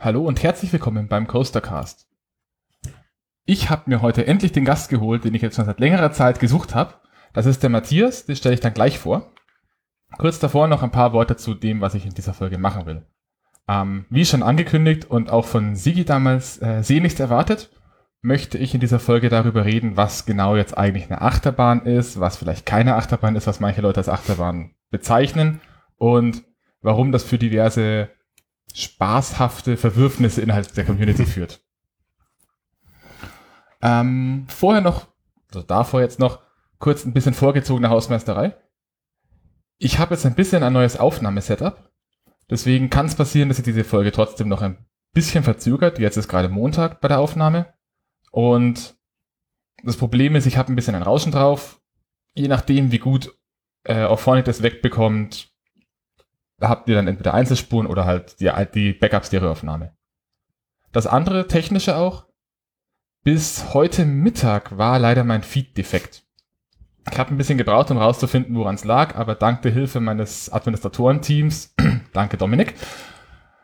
Hallo und herzlich willkommen beim Coastercast. Ich habe mir heute endlich den Gast geholt, den ich jetzt schon seit längerer Zeit gesucht habe. Das ist der Matthias, den stelle ich dann gleich vor. Kurz davor noch ein paar Worte zu dem, was ich in dieser Folge machen will. Ähm, wie schon angekündigt und auch von Sigi damals äh, sehnlichst erwartet, möchte ich in dieser Folge darüber reden, was genau jetzt eigentlich eine Achterbahn ist, was vielleicht keine Achterbahn ist, was manche Leute als Achterbahn bezeichnen und warum das für diverse spaßhafte Verwürfnisse innerhalb der Community führt. Ähm, vorher noch, also davor jetzt noch, kurz ein bisschen vorgezogene Hausmeisterei. Ich habe jetzt ein bisschen ein neues Aufnahmesetup. Deswegen kann es passieren, dass sich diese Folge trotzdem noch ein bisschen verzögert. Jetzt ist gerade Montag bei der Aufnahme. Und das Problem ist, ich habe ein bisschen ein Rauschen drauf. Je nachdem, wie gut äh, Auphonic das wegbekommt, habt ihr dann entweder Einzelspuren oder halt die, die Backup-Stereoaufnahme. Das andere technische auch. Bis heute Mittag war leider mein Feed defekt. Ich habe ein bisschen gebraucht, um rauszufinden, woran es lag, aber dank der Hilfe meines Administratorenteams, danke Dominik,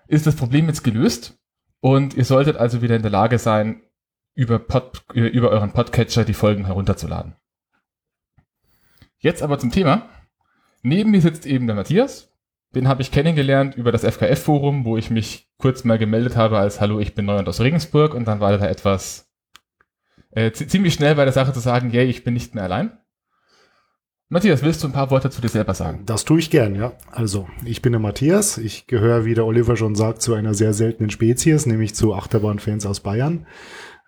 ist das Problem jetzt gelöst und ihr solltet also wieder in der Lage sein, über, Pod, über euren Podcatcher die Folgen herunterzuladen. Jetzt aber zum Thema. Neben mir sitzt eben der Matthias, den habe ich kennengelernt über das FKF-Forum, wo ich mich kurz mal gemeldet habe als Hallo, ich bin neu und aus Regensburg und dann war da etwas äh, ziemlich schnell bei der Sache zu sagen, yay, ich bin nicht mehr allein. Matthias, willst du ein paar Worte zu dir selber sagen? Das tue ich gern, ja. Also, ich bin der Matthias. Ich gehöre, wie der Oliver schon sagt, zu einer sehr seltenen Spezies, nämlich zu Achterbahnfans aus Bayern,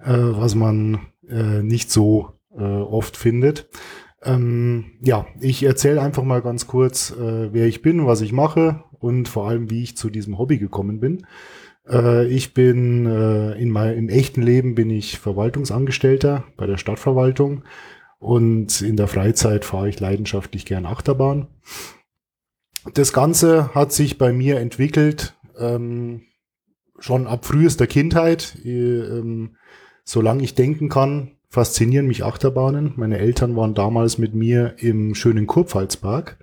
äh, was man äh, nicht so äh, oft findet. Ähm, ja, ich erzähle einfach mal ganz kurz, äh, wer ich bin, was ich mache und vor allem, wie ich zu diesem Hobby gekommen bin. Äh, ich bin äh, in meinem im echten Leben bin ich Verwaltungsangestellter bei der Stadtverwaltung und in der Freizeit fahre ich leidenschaftlich gern Achterbahn. Das Ganze hat sich bei mir entwickelt ähm, schon ab frühester Kindheit. Ähm, solange ich denken kann, faszinieren mich Achterbahnen. Meine Eltern waren damals mit mir im schönen Kurpfalzpark.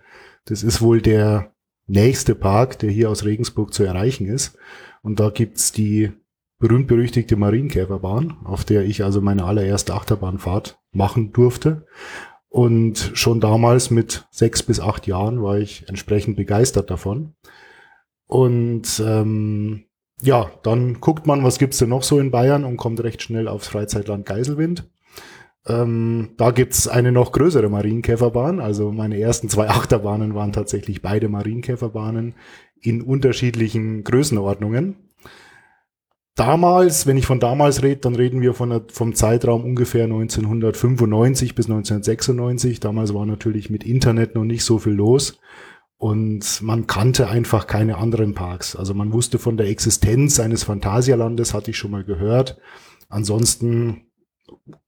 Das ist wohl der nächste Park, der hier aus Regensburg zu erreichen ist. Und da gibt's die berühmt-berüchtigte Marienkäferbahn, auf der ich also meine allererste Achterbahnfahrt machen durfte. Und schon damals mit sechs bis acht Jahren war ich entsprechend begeistert davon. Und ähm, ja, dann guckt man, was gibt's denn noch so in Bayern und kommt recht schnell aufs Freizeitland Geiselwind. Ähm, da gibt's eine noch größere Marienkäferbahn. Also meine ersten zwei Achterbahnen waren tatsächlich beide Marienkäferbahnen in unterschiedlichen Größenordnungen. Damals, wenn ich von damals rede, dann reden wir von der, vom Zeitraum ungefähr 1995 bis 1996. Damals war natürlich mit Internet noch nicht so viel los und man kannte einfach keine anderen Parks. Also man wusste von der Existenz eines Phantasialandes, hatte ich schon mal gehört. Ansonsten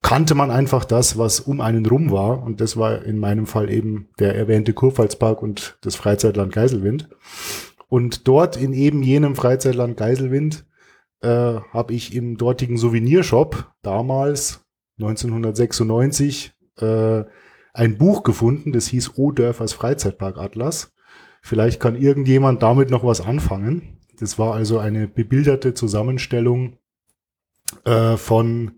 kannte man einfach das, was um einen rum war. Und das war in meinem Fall eben der erwähnte Kurpfalzpark und das Freizeitland Geiselwind. Und dort in eben jenem Freizeitland Geiselwind äh, habe ich im dortigen Souvenirshop damals 1996 äh, ein Buch gefunden, das hieß O Dörfers Freizeitpark Atlas. Vielleicht kann irgendjemand damit noch was anfangen. Das war also eine bebilderte Zusammenstellung äh, von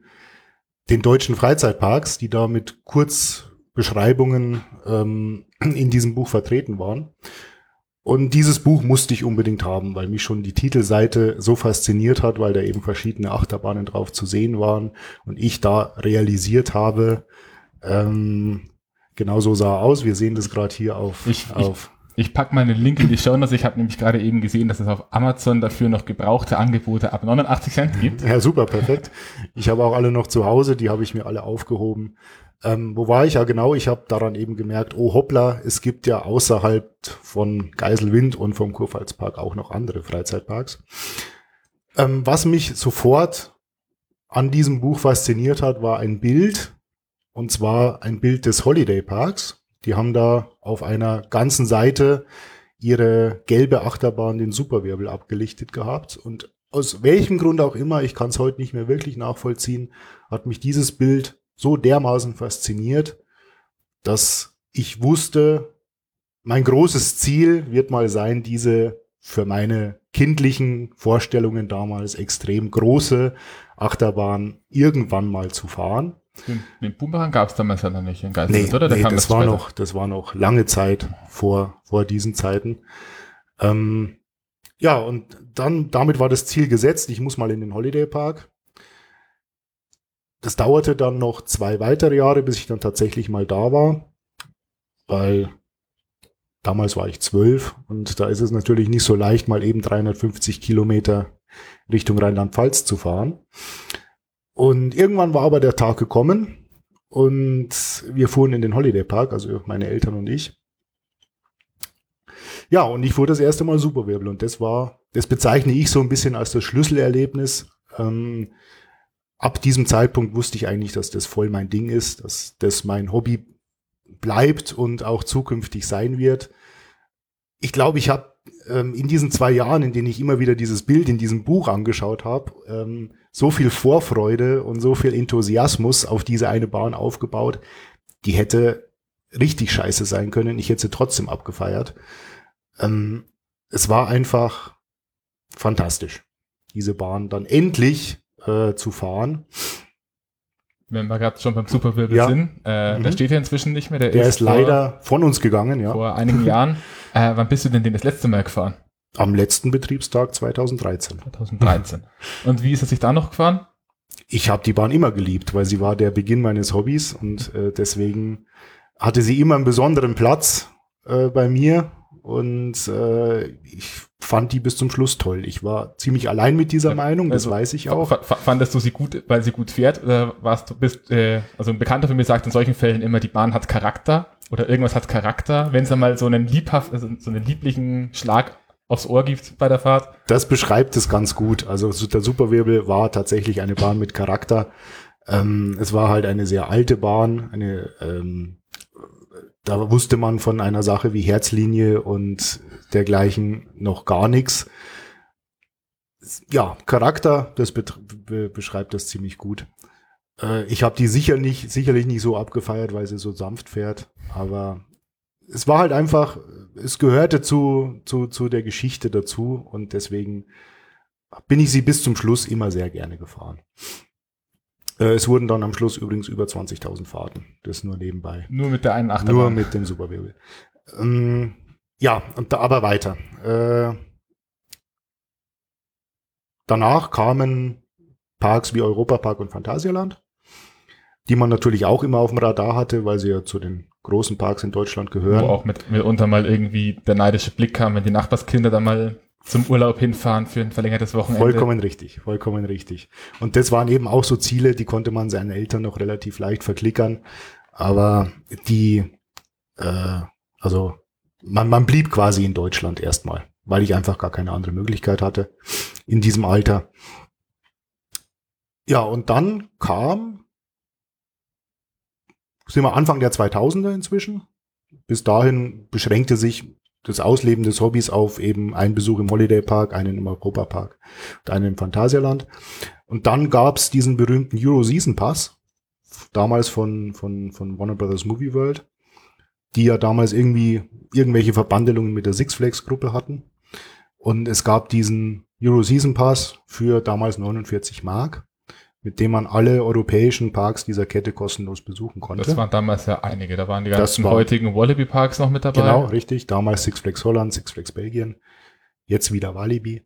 den deutschen Freizeitparks, die da mit Kurzbeschreibungen ähm, in diesem Buch vertreten waren. Und dieses Buch musste ich unbedingt haben, weil mich schon die Titelseite so fasziniert hat, weil da eben verschiedene Achterbahnen drauf zu sehen waren und ich da realisiert habe, ähm, genau so sah aus. Wir sehen das gerade hier auf, ich, auf ich packe mal einen Link in die Show Notes. Ich habe nämlich gerade eben gesehen, dass es auf Amazon dafür noch gebrauchte Angebote ab 89 Cent gibt. Ja, super, perfekt. Ich habe auch alle noch zu Hause, die habe ich mir alle aufgehoben. Ähm, wo war ich? Ja, genau, ich habe daran eben gemerkt, oh hoppla, es gibt ja außerhalb von Geiselwind und vom Kurpfalzpark auch noch andere Freizeitparks. Ähm, was mich sofort an diesem Buch fasziniert hat, war ein Bild, und zwar ein Bild des Holiday Parks. Die haben da auf einer ganzen Seite ihre gelbe Achterbahn, den Superwirbel, abgelichtet gehabt. Und aus welchem Grund auch immer, ich kann es heute nicht mehr wirklich nachvollziehen, hat mich dieses Bild so dermaßen fasziniert, dass ich wusste, mein großes Ziel wird mal sein, diese für meine kindlichen Vorstellungen damals extrem große Achterbahn irgendwann mal zu fahren. Den, den Boomerang gab es damals ja noch nicht in Geistern, nee, oder? nee, das war noch, das war noch lange Zeit vor, vor diesen Zeiten. Ähm, ja, und dann, damit war das Ziel gesetzt. Ich muss mal in den Holiday Park. Das dauerte dann noch zwei weitere Jahre, bis ich dann tatsächlich mal da war, weil damals war ich zwölf und da ist es natürlich nicht so leicht, mal eben 350 Kilometer Richtung Rheinland-Pfalz zu fahren. Und irgendwann war aber der Tag gekommen und wir fuhren in den Holiday Park, also meine Eltern und ich. Ja, und ich fuhr das erste Mal Superwirbel und das war, das bezeichne ich so ein bisschen als das Schlüsselerlebnis. Ähm, ab diesem Zeitpunkt wusste ich eigentlich, dass das voll mein Ding ist, dass das mein Hobby bleibt und auch zukünftig sein wird. Ich glaube, ich habe ähm, in diesen zwei Jahren, in denen ich immer wieder dieses Bild in diesem Buch angeschaut habe, ähm, so viel Vorfreude und so viel Enthusiasmus auf diese eine Bahn aufgebaut, die hätte richtig scheiße sein können. Ich hätte sie trotzdem abgefeiert. Ähm, es war einfach fantastisch, diese Bahn dann endlich äh, zu fahren. Wenn wir gerade schon beim Superwirbel ja. sind, äh, mhm. der steht ja inzwischen nicht mehr. Der, der ist, ist leider vor, von uns gegangen, ja. Vor einigen Jahren. Äh, wann bist du denn den das letzte Mal gefahren? Am letzten Betriebstag 2013. 2013. Und wie ist es sich da noch gefahren? Ich habe die Bahn immer geliebt, weil sie war der Beginn meines Hobbys und äh, deswegen hatte sie immer einen besonderen Platz äh, bei mir und äh, ich fand die bis zum Schluss toll. Ich war ziemlich allein mit dieser Meinung, das also, weiß ich auch. Fandest du sie gut, weil sie gut fährt? Oder warst du bist, äh, also ein Bekannter von mir sagt in solchen Fällen immer, die Bahn hat Charakter oder irgendwas hat Charakter, wenn es einmal so einen liebhaft, also so einen lieblichen Schlag aufs Ohr gibt bei der Fahrt. Das beschreibt es ganz gut. Also der Superwirbel war tatsächlich eine Bahn mit Charakter. Ähm, es war halt eine sehr alte Bahn, eine ähm, da wusste man von einer Sache wie Herzlinie und dergleichen noch gar nichts. Ja, Charakter, das be beschreibt das ziemlich gut. Äh, ich habe die sicher nicht, sicherlich nicht so abgefeiert, weil sie so sanft fährt, aber es war halt einfach, es gehörte zu, zu, zu der Geschichte dazu und deswegen bin ich sie bis zum Schluss immer sehr gerne gefahren. Äh, es wurden dann am Schluss übrigens über 20.000 Fahrten. Das nur nebenbei. Nur mit der einen Achterbahn. Nur mit dem Superwirbel. Ähm, ja, und da aber weiter. Äh, danach kamen Parks wie Europapark und Phantasialand, die man natürlich auch immer auf dem Radar hatte, weil sie ja zu den großen Parks in Deutschland gehören. Wo auch mit, mitunter mal irgendwie der neidische Blick kam, wenn die Nachbarskinder da mal zum Urlaub hinfahren für ein verlängertes Wochenende. Vollkommen richtig, vollkommen richtig. Und das waren eben auch so Ziele, die konnte man seinen Eltern noch relativ leicht verklickern. Aber die, äh, also man, man blieb quasi in Deutschland erstmal, weil ich einfach gar keine andere Möglichkeit hatte in diesem Alter. Ja, und dann kam, sind wir Anfang der 2000er inzwischen. Bis dahin beschränkte sich das Ausleben des Hobbys auf eben einen Besuch im Holiday Park, einen im Europa Park und einen im Phantasialand. Und dann gab's diesen berühmten Euro Season Pass, damals von, von, von Warner Brothers Movie World, die ja damals irgendwie irgendwelche Verbandelungen mit der Six Flags Gruppe hatten. Und es gab diesen Euro Season Pass für damals 49 Mark mit dem man alle europäischen Parks dieser Kette kostenlos besuchen konnte. Das waren damals ja einige. Da waren die ganzen war, heutigen Wallaby-Parks noch mit dabei. Genau, richtig. Damals Six Flags Holland, Six Flags Belgien. Jetzt wieder Walibi.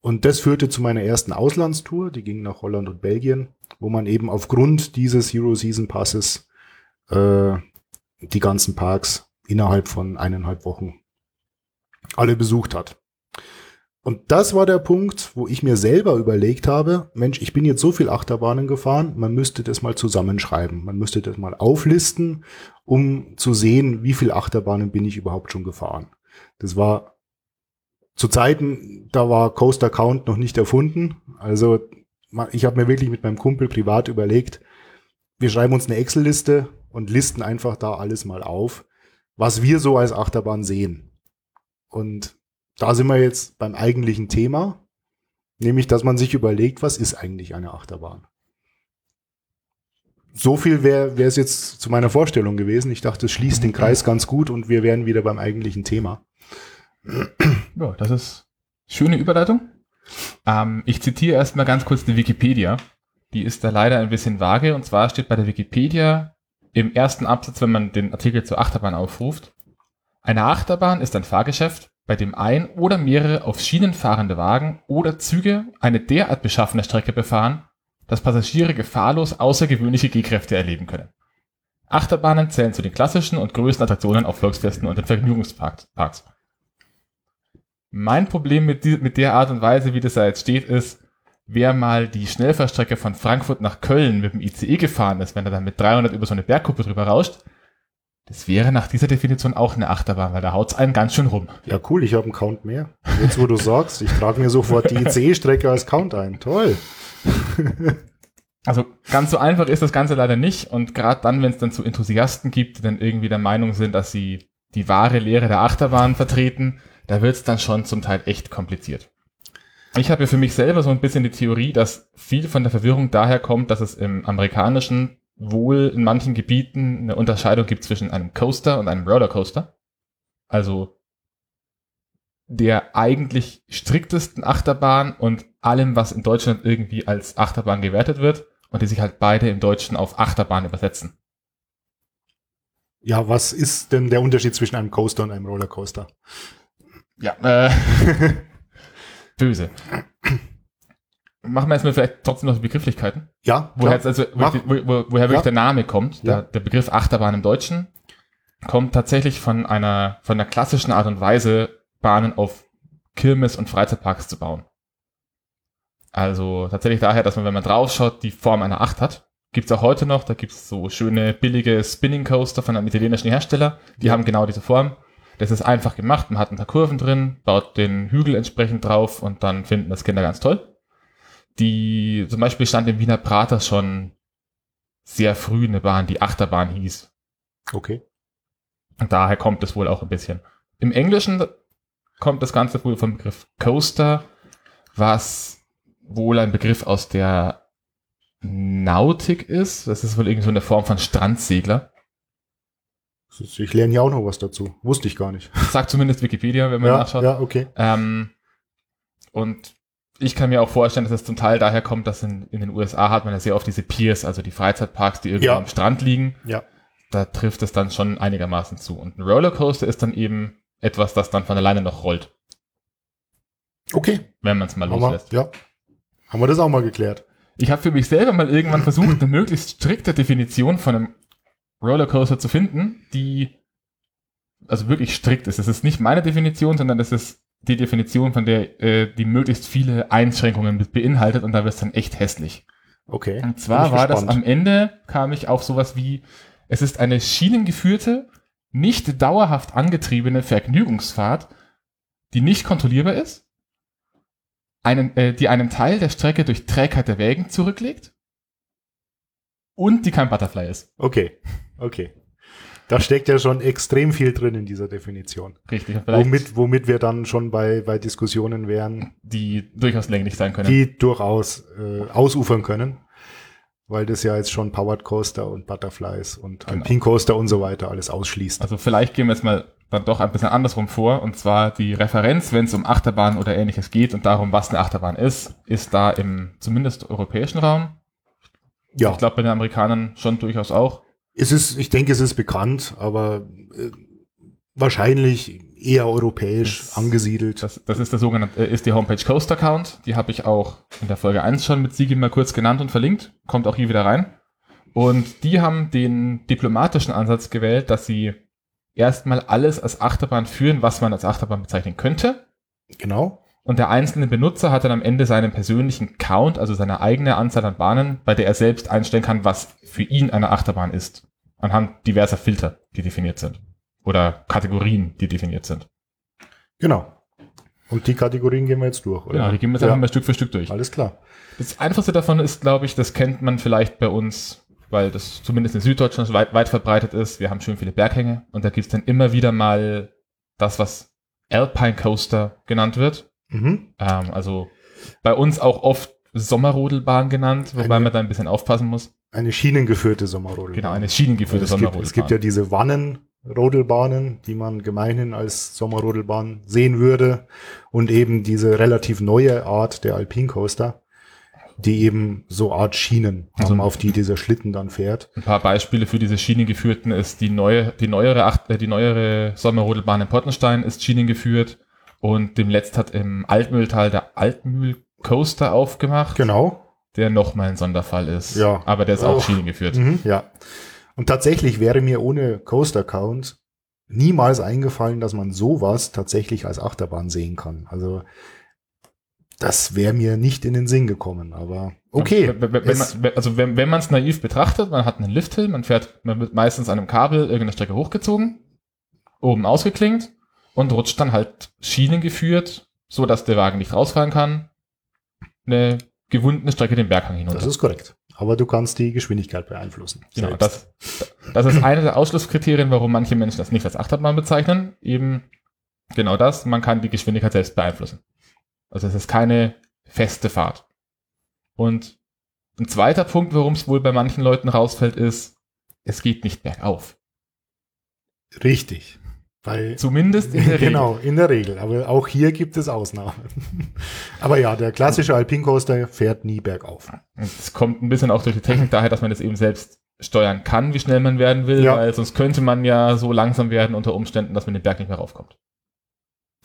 Und das führte zu meiner ersten Auslandstour. Die ging nach Holland und Belgien, wo man eben aufgrund dieses Euro Season Passes äh, die ganzen Parks innerhalb von eineinhalb Wochen alle besucht hat. Und das war der Punkt, wo ich mir selber überlegt habe, Mensch, ich bin jetzt so viel Achterbahnen gefahren, man müsste das mal zusammenschreiben, man müsste das mal auflisten, um zu sehen, wie viel Achterbahnen bin ich überhaupt schon gefahren. Das war zu Zeiten, da war Coaster Count noch nicht erfunden. Also ich habe mir wirklich mit meinem Kumpel privat überlegt, wir schreiben uns eine Excel-Liste und listen einfach da alles mal auf, was wir so als Achterbahn sehen. Und da sind wir jetzt beim eigentlichen Thema, nämlich dass man sich überlegt, was ist eigentlich eine Achterbahn? So viel wäre es jetzt zu meiner Vorstellung gewesen. Ich dachte, es schließt den Kreis ganz gut und wir wären wieder beim eigentlichen Thema. Ja, das ist Schöne Überleitung. Ähm, ich zitiere erstmal ganz kurz die Wikipedia. Die ist da leider ein bisschen vage. Und zwar steht bei der Wikipedia im ersten Absatz, wenn man den Artikel zur Achterbahn aufruft, eine Achterbahn ist ein Fahrgeschäft, bei dem ein oder mehrere auf Schienen fahrende Wagen oder Züge eine derart beschaffene Strecke befahren, dass Passagiere gefahrlos außergewöhnliche Gehkräfte erleben können. Achterbahnen zählen zu den klassischen und größten Attraktionen auf Volksfesten und in Vergnügungsparks. Mein Problem mit, die, mit der Art und Weise, wie das da jetzt steht, ist, wer mal die Schnellfahrstrecke von Frankfurt nach Köln mit dem ICE gefahren ist, wenn er dann mit 300 über so eine Bergkuppe drüber rauscht, das wäre nach dieser Definition auch eine Achterbahn, weil da haut's einen ganz schön rum. Ja, cool, ich habe einen Count mehr. Jetzt, wo du sagst, ich trage mir sofort die ICE-Strecke als Count ein. Toll. Also ganz so einfach ist das Ganze leider nicht. Und gerade dann, wenn es dann so Enthusiasten gibt, die dann irgendwie der Meinung sind, dass sie die wahre Lehre der Achterbahn vertreten, da wird's dann schon zum Teil echt kompliziert. Ich habe ja für mich selber so ein bisschen die Theorie, dass viel von der Verwirrung daher kommt, dass es im amerikanischen wohl in manchen Gebieten eine Unterscheidung gibt zwischen einem Coaster und einem Rollercoaster. Also der eigentlich striktesten Achterbahn und allem, was in Deutschland irgendwie als Achterbahn gewertet wird und die sich halt beide im Deutschen auf Achterbahn übersetzen. Ja, was ist denn der Unterschied zwischen einem Coaster und einem Rollercoaster? Ja, äh, böse. Machen wir erstmal vielleicht trotzdem noch die Begrifflichkeiten. Ja, Woher, jetzt also, wo, wo, woher wirklich Ja. der Name kommt, Ja. der, der Begriff Achterbahn im Deutschen, kommt tatsächlich von einer, von der klassischen Art und Weise, Bahnen auf Kirmes- und Freizeitparks zu bauen. Also tatsächlich daher, dass man, wenn man draufschaut, die Form einer Acht hat. Gibt's auch heute noch, da gibt's so schöne billige Spinning Coaster von einem italienischen Hersteller, die haben genau diese Form. Das ist einfach gemacht, man hat ein paar Kurven drin, baut den Hügel entsprechend drauf und dann finden das Kinder ganz toll. Die, zum Beispiel stand im Wiener Prater schon sehr früh eine Bahn, die Achterbahn hieß. Okay. Und daher kommt es wohl auch ein bisschen. Im Englischen kommt das Ganze wohl vom Begriff Coaster, was wohl ein Begriff aus der Nautik ist. Das ist wohl irgendwie so eine Form von Strandsegler. Ich lerne ja auch noch was dazu. Wusste ich gar nicht. Sagt zumindest Wikipedia, wenn man Ja, nachschaut. ja, okay. Ähm, und ich kann mir auch vorstellen, dass es zum Teil daher kommt, dass in, in den USA hat man ja sehr oft diese Piers, also die Freizeitparks, die irgendwo Ja. am Strand liegen. Ja. Da trifft es dann schon einigermaßen zu. Und ein Rollercoaster ist dann eben etwas, das dann von alleine noch rollt, Okay. wenn man es mal Haben wir, loslässt. ja. Haben wir das auch mal geklärt? Ich habe für mich selber mal irgendwann versucht, eine möglichst strikte Definition von einem Rollercoaster zu finden, die also wirklich strikt ist. Es ist nicht meine Definition, sondern es ist die Definition, von der äh, die möglichst viele Einschränkungen beinhaltet und da wird es dann echt hässlich. Okay. Und zwar war das gespannt. am Ende, kam ich auf sowas wie, es ist eine schienengeführte, nicht dauerhaft angetriebene Vergnügungsfahrt, die nicht kontrollierbar ist, einen, äh, die einen Teil der Strecke durch Trägheit der Wägen zurücklegt und die kein Butterfly ist. Okay. Okay. Da steckt ja schon extrem viel drin in dieser Definition. Richtig. Womit, womit wir dann schon bei, bei Diskussionen wären, die durchaus länglich sein können. die durchaus äh, ausufern können. Weil das ja jetzt schon Powered Coaster und Butterflies und Genau. Alpine Coaster und so weiter alles ausschließt. Also vielleicht gehen wir jetzt mal dann doch ein bisschen andersrum vor. Und zwar die Referenz, wenn es um Achterbahn oder ähnliches geht und darum, was eine Achterbahn ist, ist da im zumindest europäischen Raum. ja, Ich glaube bei den Amerikanern schon durchaus auch. Es ist, ich denke, es ist bekannt, aber äh, wahrscheinlich eher europäisch Das- angesiedelt. Das, das ist der sogenannte, äh, ist die Homepage Coaster Count. Die habe ich auch in der Folge 1 schon mit Sigi mal kurz genannt und verlinkt. Kommt auch hier wieder rein. Und die haben den diplomatischen Ansatz gewählt, dass sie erstmal alles als Achterbahn führen, was man als Achterbahn bezeichnen könnte. Genau. Und der einzelne Benutzer hat dann am Ende seinen persönlichen Count, also seine eigene Anzahl an Bahnen, bei der er selbst einstellen kann, was für ihn eine Achterbahn ist. Anhand diverser Filter, die definiert sind. Oder Kategorien, die definiert sind. Genau. Und die Kategorien gehen wir jetzt durch, oder? Genau, die gehen wir jetzt ja, einfach mal Stück für Stück durch. Alles klar. Das einfachste davon ist, glaube ich, das kennt man vielleicht bei uns, weil das zumindest in Süddeutschland weit, weit verbreitet ist. Wir haben schön viele Berghänge und da gibt's dann immer wieder mal das, was Alpine Coaster genannt wird. Mhm. Ähm, also bei uns auch oft Sommerrodelbahn genannt, wobei Eine- man da ein bisschen aufpassen muss. Eine schienengeführte Sommerrodelbahn. Genau, eine schienengeführte Also es, gibt, Sommerrodelbahn. es gibt ja diese Wannen, Rodelbahnen, die man gemeinhin als Sommerrodelbahn sehen würde und eben diese relativ neue Art der Alpine Coaster, die eben so Art Schienen Also- haben, auf die dieser Schlitten dann fährt. Ein paar Beispiele für diese schienengeführten ist die neue, die neuere, äh, die neuere Sommerrodelbahn in Pottenstein ist schienengeführt und demletzt hat im Altmühltal der Altmühl Coaster aufgemacht, Genau. der nochmal ein Sonderfall ist. Ja. Aber der ist auch Oh. schienengeführt. Mhm, ja. Und tatsächlich wäre mir ohne Coaster Count niemals eingefallen, dass man sowas tatsächlich als Achterbahn sehen kann. Also das wäre mir nicht in den Sinn gekommen, aber okay. Wenn, wenn, wenn man, also wenn, wenn man es naiv betrachtet, man hat einen Lifthill, man fährt, man wird meistens an einem Kabel irgendeine Strecke hochgezogen, oben ausgeklingt und rutscht dann halt Schienen geführt, so dass der Wagen nicht rausfahren kann, eine gewundene Strecke den Berghang hinunter. das ist korrekt. Aber du kannst die Geschwindigkeit beeinflussen. Genau, selbst. das, das ist eine der Ausschlusskriterien, warum manche Menschen das nicht als Achterbahn bezeichnen. Eben genau das, man kann die Geschwindigkeit selbst beeinflussen. Also es ist keine feste Fahrt. Und ein zweiter Punkt, warum es wohl bei manchen Leuten rausfällt, ist, es geht nicht bergauf. Richtig. Weil Zumindest in der Regel. genau, in der Regel. Aber auch hier gibt es Ausnahmen. Aber ja, der klassische Alpine Coaster fährt nie bergauf. Es kommt ein bisschen auch durch die Technik daher, dass man das eben selbst steuern kann, wie schnell man werden will, Ja. weil sonst könnte man ja so langsam werden unter Umständen, dass man den Berg nicht mehr raufkommt.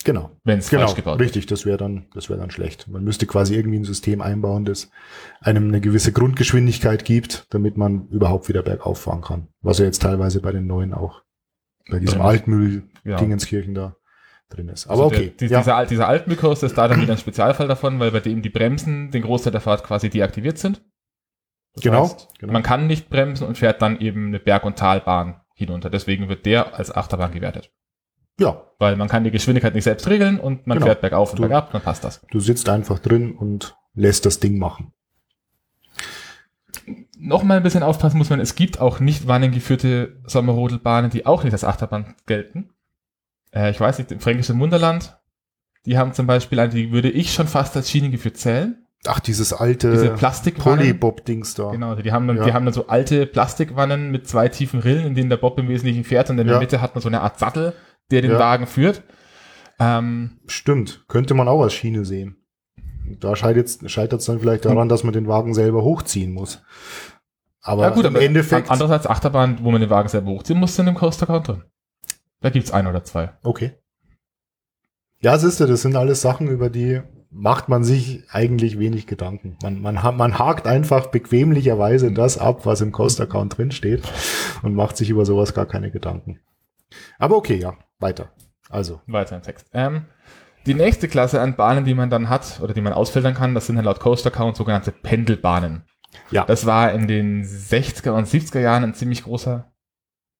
Genau. Wenn es Genau, falsch gebaut richtig, das wäre dann, das wäre dann schlecht. Man müsste quasi irgendwie ein System einbauen, das einem eine gewisse Grundgeschwindigkeit gibt, damit man überhaupt wieder bergauf fahren kann. Was ja jetzt teilweise bei den neuen auch, bei diesem Drin ist. Altmühl-Dingenskirchen da drin ist. Aber Also okay. Der, die, ja. Dieser, dieser Altmühlkurs ist da dann wieder ein Spezialfall davon, weil bei dem die Bremsen den Großteil der Fahrt quasi deaktiviert sind. Genau, heißt, genau. Man kann nicht bremsen und fährt dann eben eine Berg- und Talbahn hinunter. Deswegen wird der als Achterbahn gewertet. ja, Weil man kann die Geschwindigkeit nicht selbst regeln und man Genau. fährt bergauf und Du- bergab, dann passt das. du sitzt einfach drin und lässt das Ding machen. Nochmal ein bisschen aufpassen muss man, es gibt auch nicht wannengeführte Sommerrodelbahnen, die auch nicht als Achterbahn gelten. Äh, ich weiß nicht, im fränkischen Munderland, die haben zum Beispiel eine, die würde ich schon fast als schienengeführt zählen. Ach, dieses Diese alte Plastikwannen. Polybob-Dings da. Genau, die haben dann, Ja. die haben dann so alte Plastikwannen mit zwei tiefen Rillen, in denen der Bob im Wesentlichen fährt und in der Ja. Mitte hat man so eine Art Sattel, der den Ja. Wagen führt. Ähm, Stimmt, könnte man auch als Schiene sehen. Da scheitert es dann vielleicht daran, dass man den Wagen selber hochziehen muss. Aber, ja gut, im aber Endeffekt. an- andererseits Achterbahn, wo man den Wagen selber hochziehen muss, sind im Coaster Count drin. Da gibt's ein oder zwei. Okay. Ja, siehst du, das sind alles Sachen, über die macht man sich eigentlich wenig Gedanken. Man, man, man hakt einfach bequemlicherweise das ab, was im Coaster-Count drin steht und macht sich über sowas gar keine Gedanken. Aber okay, ja, weiter. Also, Weiter im Text. Ähm, die nächste Klasse an Bahnen, die man dann hat oder die man ausfiltern kann, das sind dann laut Coaster Count sogenannte Pendelbahnen. ja, Das war in den 60er und 70er Jahren ein ziemlich großer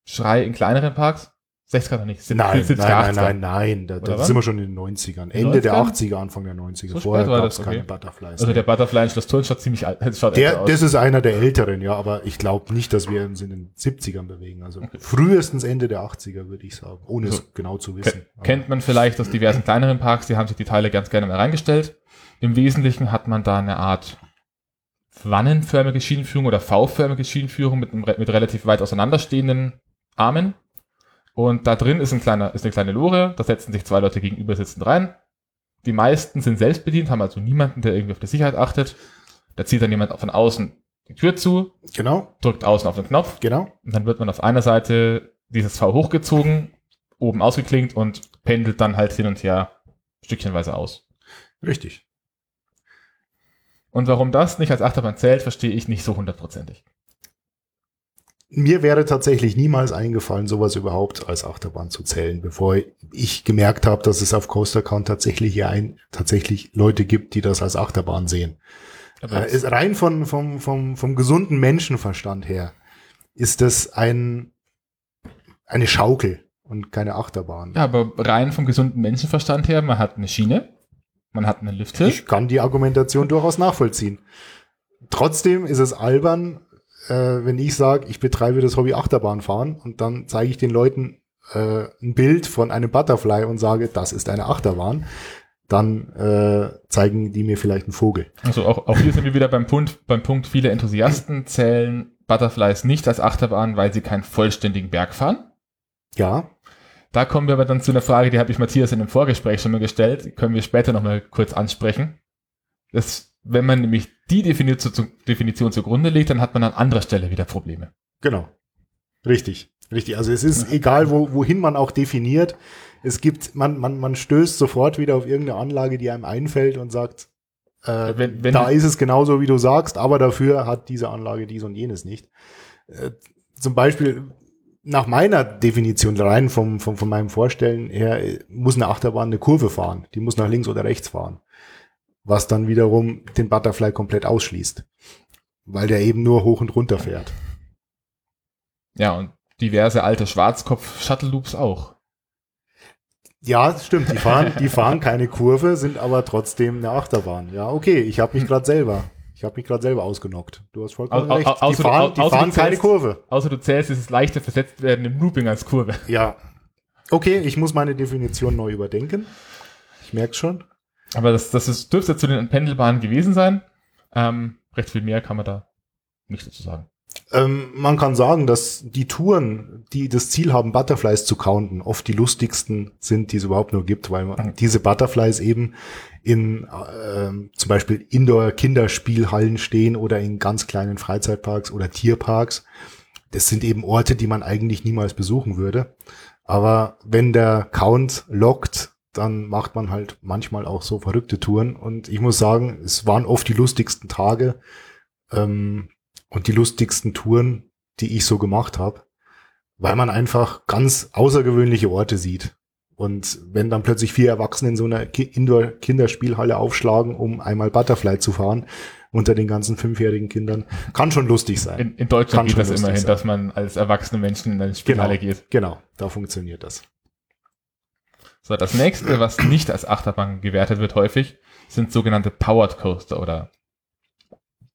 Schrei in kleineren Parks. 60er noch nicht. Sieb- nein, 70er, nein, nein, 80er. nein, nein, da, da sind wir schon in den 90ern. In Ende der 90ern? 80er, Anfang der 90er. So Vorher gab es keine okay. Butterflies. Also der Butterfly in Schloss Thurn schaut ziemlich alt. Der, das ist einer der älteren, ja, aber ich glaube nicht, dass wir uns in den 70ern bewegen. Also frühestens Ende der 80er, würde ich sagen, ohne So. es genau zu Ke- wissen. Aber- Kennt man vielleicht aus diversen kleineren Parks, die haben sich die Teile ganz gerne mal reingestellt. Im Wesentlichen hat man da eine Art wannenförmige Schienenführung oder V-förmige Schienenführung mit, einem, mit relativ weit auseinanderstehenden Armen. Und da drin ist, ein kleiner, ist eine kleine Lore, da setzen sich zwei Leute gegenüber sitzend rein. Die meisten sind selbstbedient, haben also niemanden, der irgendwie auf die Sicherheit achtet. Da zieht dann jemand von außen die Tür zu, Genau, drückt außen auf den Knopf genau. und dann wird man auf einer Seite dieses V hochgezogen, oben ausgeklinkt und pendelt dann halt hin und her stückchenweise aus. Richtig. Und warum das nicht als Achterbahn zählt, verstehe ich nicht so hundertprozentig. Mir wäre tatsächlich niemals eingefallen, sowas überhaupt als Achterbahn zu zählen, bevor ich gemerkt habe, dass es auf Coaster Count tatsächlich hier ein, tatsächlich Leute gibt, die das als Achterbahn sehen. Aber Äh, ist rein von, vom, vom, vom gesunden Menschenverstand her ist das ein, eine Schaukel und keine Achterbahn. ja, aber rein vom gesunden Menschenverstand her, man hat eine Schiene, man hat einen Lifthill. Ich kann die Argumentation durchaus nachvollziehen. Trotzdem ist es albern, äh, wenn ich sage, ich betreibe das Hobby Achterbahnfahren und dann zeige ich den Leuten äh, ein Bild von einem Butterfly und sage, das ist eine Achterbahn, dann äh, zeigen die mir vielleicht einen Vogel. Also auch, auch hier sind wir wieder beim Punkt, beim Punkt, viele Enthusiasten zählen Butterflies nicht als Achterbahn, weil sie keinen vollständigen Berg fahren. Ja, Da kommen wir aber dann zu einer Frage, die habe ich Matthias in dem Vorgespräch schon mal gestellt, können wir später nochmal kurz ansprechen. Das, wenn man nämlich die Definition, zu, Definition zugrunde legt, dann hat man an anderer Stelle wieder Probleme. genau. Richtig. Richtig. Also es ist egal, wo, wohin man auch definiert. Es gibt, man, man, man stößt sofort wieder auf irgendeine Anlage, die einem einfällt und sagt, äh, Wenn- wenn- da ist es genauso, wie du sagst, aber dafür hat diese Anlage dies und jenes nicht. Äh, zum Beispiel, nach meiner Definition rein vom, vom, von meinem Vorstellen her, äh, muss eine Achterbahn eine Kurve fahren. Die muss nach links oder rechts fahren. Was dann wiederum den Butterfly komplett ausschließt. Weil der eben nur hoch und runter fährt. Ja, und diverse alte Schwarzkopf-Shuttle-Loops auch. Ja, stimmt. Die fahren, die fahren keine Kurve, sind aber trotzdem eine Achterbahn. Ja, okay. Ich habe mich gerade selber, ich habe mich gerade selber ausgenockt. Du hast vollkommen Au- au- recht. Die außer fahren, die außer fahren keine zählst- Kurve. Außer du zählst dieses leichte Versetztwerden im Looping als Kurve. Ja. Okay, ich muss meine Definition neu überdenken. Ich merke schon. Aber das, das ist, dürfte zu den Pendelbahnen gewesen sein. Ähm, recht viel mehr kann man da nicht dazu sagen. Ähm, man kann sagen, dass die Touren, die das Ziel haben, Butterflies zu counten, oft die lustigsten sind, die es überhaupt nur gibt, weil man Mhm. diese Butterflies eben in ähm, zum Beispiel Indoor-Kinderspielhallen stehen oder in ganz kleinen Freizeitparks oder Tierparks. Das sind eben Orte, die man eigentlich niemals besuchen würde. Aber wenn der Count lockt, dann macht man halt manchmal auch so verrückte Touren. Und ich muss sagen, es waren oft die lustigsten Tage. Ähm, und die lustigsten Touren, die ich so gemacht habe, weil man einfach ganz außergewöhnliche Orte sieht. Und wenn dann plötzlich vier Erwachsene in so einer Ki- Indoor-Kinderspielhalle aufschlagen, um einmal Butterfly zu fahren, unter den ganzen fünfjährigen Kindern, kann schon lustig sein. In, in Deutschland Kann geht das immerhin, sein. dass man als erwachsene Menschen in eine Spielhalle geht. Genau, da funktioniert das. So, das nächste, was nicht als Achterbahn gewertet wird häufig, sind sogenannte Powered Coaster oder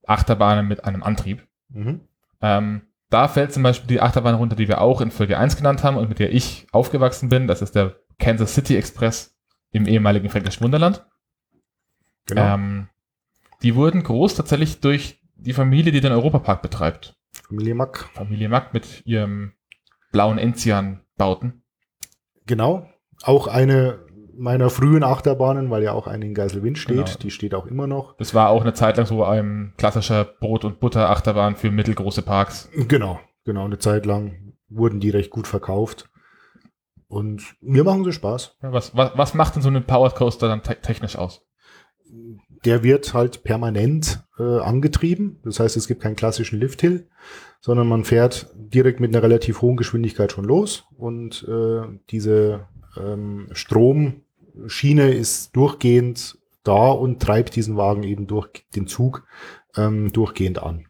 Achterbahnen mit einem Antrieb. Mhm. Ähm, da fällt zum Beispiel die Achterbahn runter, die wir auch in Folge 1 genannt haben und mit der ich aufgewachsen bin. Das ist der Kansas City Express im ehemaligen Fränkischen Wunderland. Genau. Ähm, die wurden groß tatsächlich durch die Familie, die den Europapark betreibt. Familie Mack. Familie Mack mit ihrem blauen Enzian-Bauten. Genau. Auch eine meiner frühen Achterbahnen, weil ja auch eine in Geiselwind steht. Genau. Die steht auch immer noch. Das war auch eine Zeit lang so ein klassischer Brot- und Butter-Achterbahn für mittelgroße Parks. Genau, genau. Eine Zeit lang wurden die recht gut verkauft. Und mir machen sie Spaß. Ja, was, was, was macht denn so ein Powered Coaster dann te technisch aus? Der wird halt permanent äh, angetrieben. Das heißt, es gibt keinen klassischen Lifthill, sondern man fährt direkt mit einer relativ hohen Geschwindigkeit schon los. Und äh, diese ähm, Stromschiene ist durchgehend da und treibt diesen Wagen eben durch den Zug ähm, durchgehend an.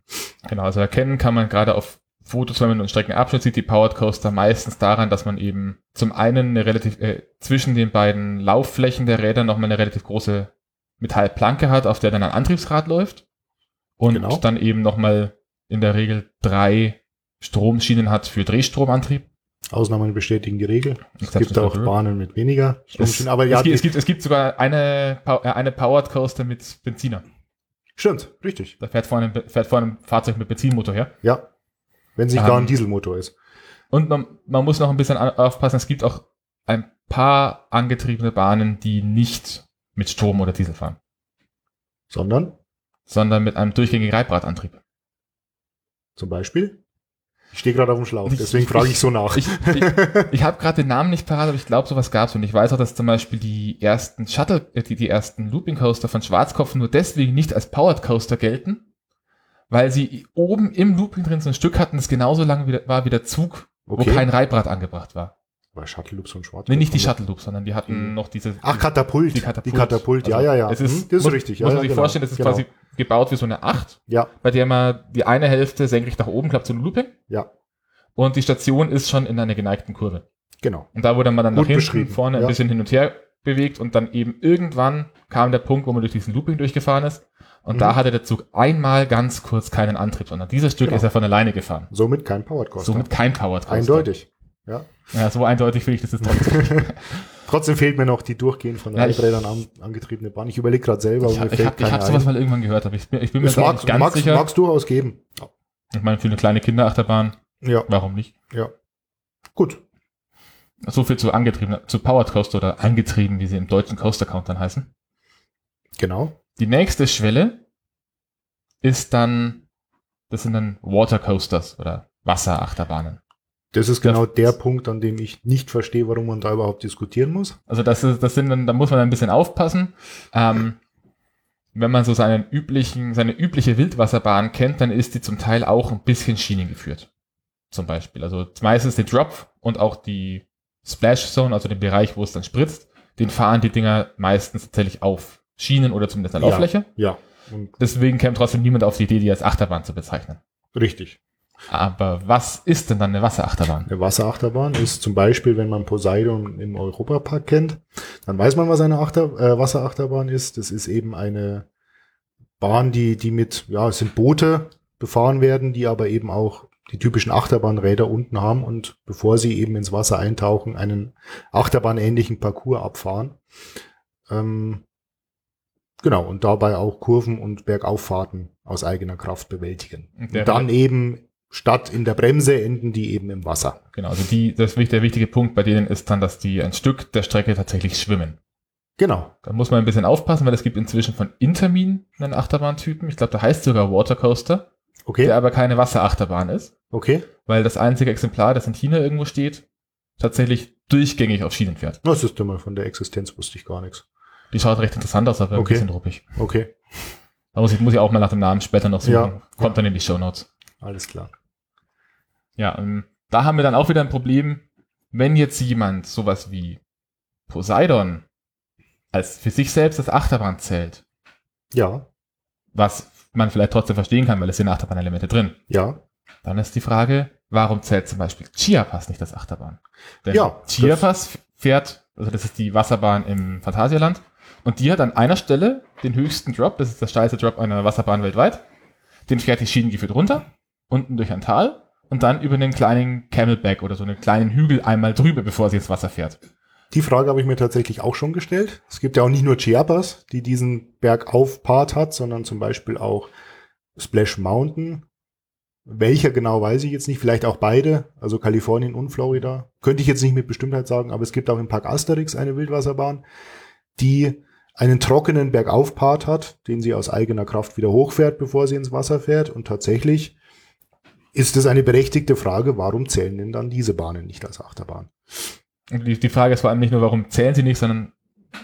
Genau, also erkennen kann man gerade auf Fotos, wenn man einen Streckenabschnitt sieht, die Powered Coaster meistens daran, dass man eben zum einen eine relativ, äh, zwischen den beiden Laufflächen der Räder nochmal eine relativ große Metallplanke hat, auf der dann ein Antriebsrad läuft und Genau. dann eben nochmal in der Regel drei Stromschienen hat für Drehstromantrieb. Ausnahmen bestätigen die Regel. Es Exceptions gibt auch true. Bahnen mit weniger Es, Stromschienen. Aber ja, es, gibt, es, gibt, es gibt sogar eine, äh, eine Powered Coaster mit Benziner. stimmt, richtig. Da fährt vorne, fährt vorne ein Fahrzeug mit Benzinmotor her. Ja. Wenn sich Ähm, gar ein Dieselmotor ist. Und man, man muss noch ein bisschen aufpassen, es gibt auch ein paar angetriebene Bahnen, die nicht mit Strom oder Diesel fahren, Sondern sondern mit einem durchgängigen Reibradantrieb. zum Beispiel. Ich stehe gerade auf dem Schlauch, deswegen frage ich so nach. Ich, ich, ich habe gerade den Namen nicht parat, aber ich glaube, sowas gab's und ich weiß auch, dass zum Beispiel die ersten Shuttle, äh, die, die ersten Looping Coaster von Schwarzkopf nur deswegen nicht als Powered Coaster gelten, weil sie oben im Looping drin so ein Stück hatten, das genauso lang wieder, war wie der Zug, wo kein Reibrad angebracht war. Bei Shuttle Loops und Schwarz. Nee, nicht die Shuttle Loops, sondern die hatten Mhm. noch diese. Ach, Katapult. Die Katapult. Die Katapult, ja, Also, ja, ja. Es ist, Hm, das ist muss, richtig. Muss ja, man sich ja, genau. vorstellen, das ist genau. quasi gebaut wie so eine Acht, Ja, bei der man die eine Hälfte senkrecht nach oben klappt, so ein Looping. ja, Und die Station ist schon in einer geneigten Kurve. genau. Und da wurde man dann Gut nach hinten, vorne ja. ein bisschen hin und her bewegt und dann eben irgendwann kam der Punkt, wo man durch diesen Looping durchgefahren ist. Und Mhm. da hatte der Zug einmal ganz kurz keinen Antrieb, sondern dieses Stück Genau. ist er von alleine gefahren. Somit kein Powered Coaster. Somit kein Powered Coaster. Eindeutig. Ja. Ja, so eindeutig finde ich das ist trotzdem. Trotzdem fehlt mir noch die durchgehend von Ja, Reibrädern an, angetriebene Bahn. Ich überlege gerade selber, ich habe mir ich hab, ich keine hab sowas mal irgendwann gehört, aber ich bin, ich bin mir Es da mag, nicht ganz mag's, sicher. mag's durchaus geben. Ich meine, für eine kleine Kinderachterbahn, Ja, warum nicht? ja. Gut. So viel zu angetrieben, zu Powered Coaster oder angetrieben, wie sie im deutschen Coaster Count dann heißen. Genau. Die nächste Schwelle ist dann, das sind dann Water Coasters oder Wasserachterbahnen. Das ist genau der Punkt, an dem ich nicht verstehe, warum man da überhaupt diskutieren muss. Also das ist, das sind dann, da muss man ein bisschen aufpassen. Ähm, wenn man so seinen üblichen, seine übliche Wildwasserbahn kennt, dann ist die zum Teil auch ein bisschen Schienen geführt. Zum Beispiel. Also meistens den Drop und auch die Splash Zone, also den Bereich, wo es dann spritzt, den fahren die Dinger meistens tatsächlich auf Schienen oder zumindest eine Lauffläche. Ja. Und Deswegen käme trotzdem niemand auf die Idee, die als Achterbahn zu bezeichnen. richtig. Aber was ist denn dann eine Wasserachterbahn? Eine Wasserachterbahn ist zum Beispiel, wenn man Poseidon im Europapark kennt, dann weiß man, was eine Achter, äh, Wasserachterbahn ist. Das ist eben eine Bahn, die, die mit, ja, es sind Boote befahren werden, die aber eben auch die typischen Achterbahnräder unten haben und bevor sie eben ins Wasser eintauchen, einen Achterbahnähnlichen Parcours abfahren. Ähm, genau, und dabei auch Kurven und Bergauffahrten aus eigener Kraft bewältigen. Und und dann eben statt in der Bremse enden die eben im Wasser. Genau, also die, das, der wichtige Punkt bei denen ist dann, dass die ein Stück der Strecke tatsächlich schwimmen. Genau. Da muss man ein bisschen aufpassen, weil es gibt inzwischen von Intermin einen Achterbahntypen. Ich glaube, der heißt sogar Watercoaster, Okay. der aber keine Wasserachterbahn ist, Okay. weil das einzige Exemplar, das in China irgendwo steht, tatsächlich durchgängig auf Schienen fährt. Das ist mal von der Existenz wusste ich gar nichts. Die schaut recht interessant aus, aber Okay. ein bisschen ruppig. Okay. Da muss ich, muss ich auch mal nach dem Namen später noch suchen. Ja. Kommt dann in die Show Notes. Alles klar. Ja, ähm, da haben wir dann auch wieder ein Problem, wenn jetzt jemand sowas wie Poseidon als für sich selbst als Achterbahn zählt, Ja. was man vielleicht trotzdem verstehen kann, weil es sind Achterbahnelemente drin, Ja. dann ist die Frage, warum zählt zum Beispiel Chiapas nicht als Achterbahn? Denn Ja, Chiapas fährt, also das ist die Wasserbahn im Phantasialand, und die hat an einer Stelle den höchsten Drop, das ist der steilste Drop einer Wasserbahn weltweit, den fährt die Schienen geführt runter, unten durch ein Tal und dann über einen kleinen Camelback oder so einen kleinen Hügel einmal drüber, bevor sie ins Wasser fährt. Die Frage habe ich mir tatsächlich auch schon gestellt. Es gibt ja auch nicht nur Chiapas, die diesen Bergauf-Part hat, sondern zum Beispiel auch Splash Mountain. Welcher genau weiß ich jetzt nicht, vielleicht auch beide, also Kalifornien und Florida. Könnte ich jetzt nicht mit Bestimmtheit sagen, aber es gibt auch im Park Asterix eine Wildwasserbahn, die einen trockenen Bergauf-Part hat, den sie aus eigener Kraft wieder hochfährt, bevor sie ins Wasser fährt. Und tatsächlich ist es eine berechtigte Frage, warum zählen denn dann diese Bahnen nicht als Achterbahn? Die, die Frage ist vor allem nicht nur, warum zählen sie nicht, sondern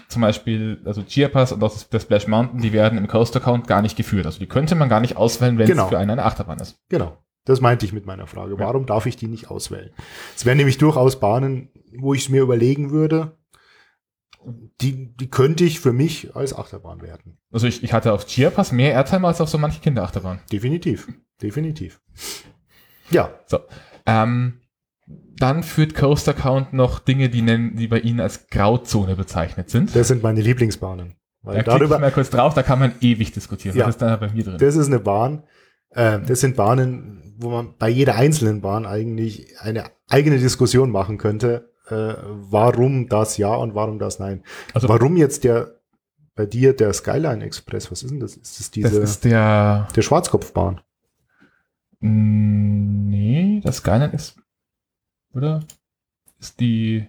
zum Beispiel, also Chiapas und auch das- der Splash Mountain, die werden im Coaster Count gar nicht geführt. Also die könnte man gar nicht auswählen, wenn Genau. es für einen eine Achterbahn ist. Genau. Das meinte ich mit meiner Frage. Warum darf ich die nicht auswählen? Es wären nämlich durchaus Bahnen, wo ich es mir überlegen würde, die, die könnte ich für mich als Achterbahn werten. Also ich, ich hatte auf Chiapas mehr Airtime als auf so manche Kinderachterbahn. Definitiv. Definitiv. Ja, So. Ähm, dann führt Coaster Count noch Dinge, die nennen, die bei Ihnen als Grauzone bezeichnet sind. das sind meine Lieblingsbahnen. Weil Da klicke ich darüber, mal kurz drauf, da kann man ewig diskutieren. Ja. Das ist dann bei mir drin. das ist eine Bahn, äh, das sind Bahnen, wo man bei jeder einzelnen Bahn eigentlich eine eigene Diskussion machen könnte, äh, warum das ja und warum das nein. Also- warum jetzt der, bei dir der Skyline Express, was ist denn das? Ist das das diese, ist der, der Schwarzkopfbahn? Nee, das Skyline ist, oder? Ist die,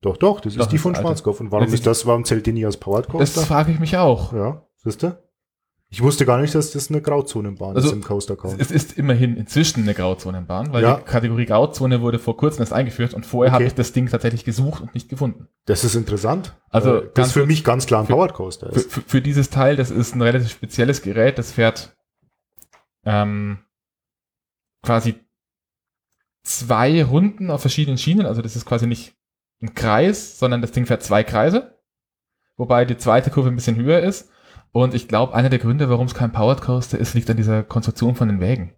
Doch, doch, das Doch, ist die das von. Schwarzkopf. Und warum Das ist das, warum zählt die nicht als Powered das Coaster? frage ich mich auch. Ja, siehst du? Ich wusste gar nicht, dass das eine Grauzonenbahn Also, ist im Coaster Count. Es ist immerhin inzwischen eine Grauzonenbahn, weil Ja. die Kategorie Grauzone wurde vor kurzem erst eingeführt und vorher Okay. habe ich das Ding tatsächlich gesucht und nicht gefunden. Das ist interessant. Also, Äh, das für mich ganz klar ein für- Powered Coaster. Für, Ist. für, für dieses Teil, das ist ein relativ spezielles Gerät, das fährt ähm, quasi zwei Runden auf verschiedenen Schienen, also das ist quasi nicht ein Kreis, sondern das Ding fährt zwei Kreise, wobei die zweite Kurve ein bisschen höher ist. Und ich glaube, einer der Gründe, warum es kein Powered Coaster ist, liegt an dieser Konstruktion von den Wägen.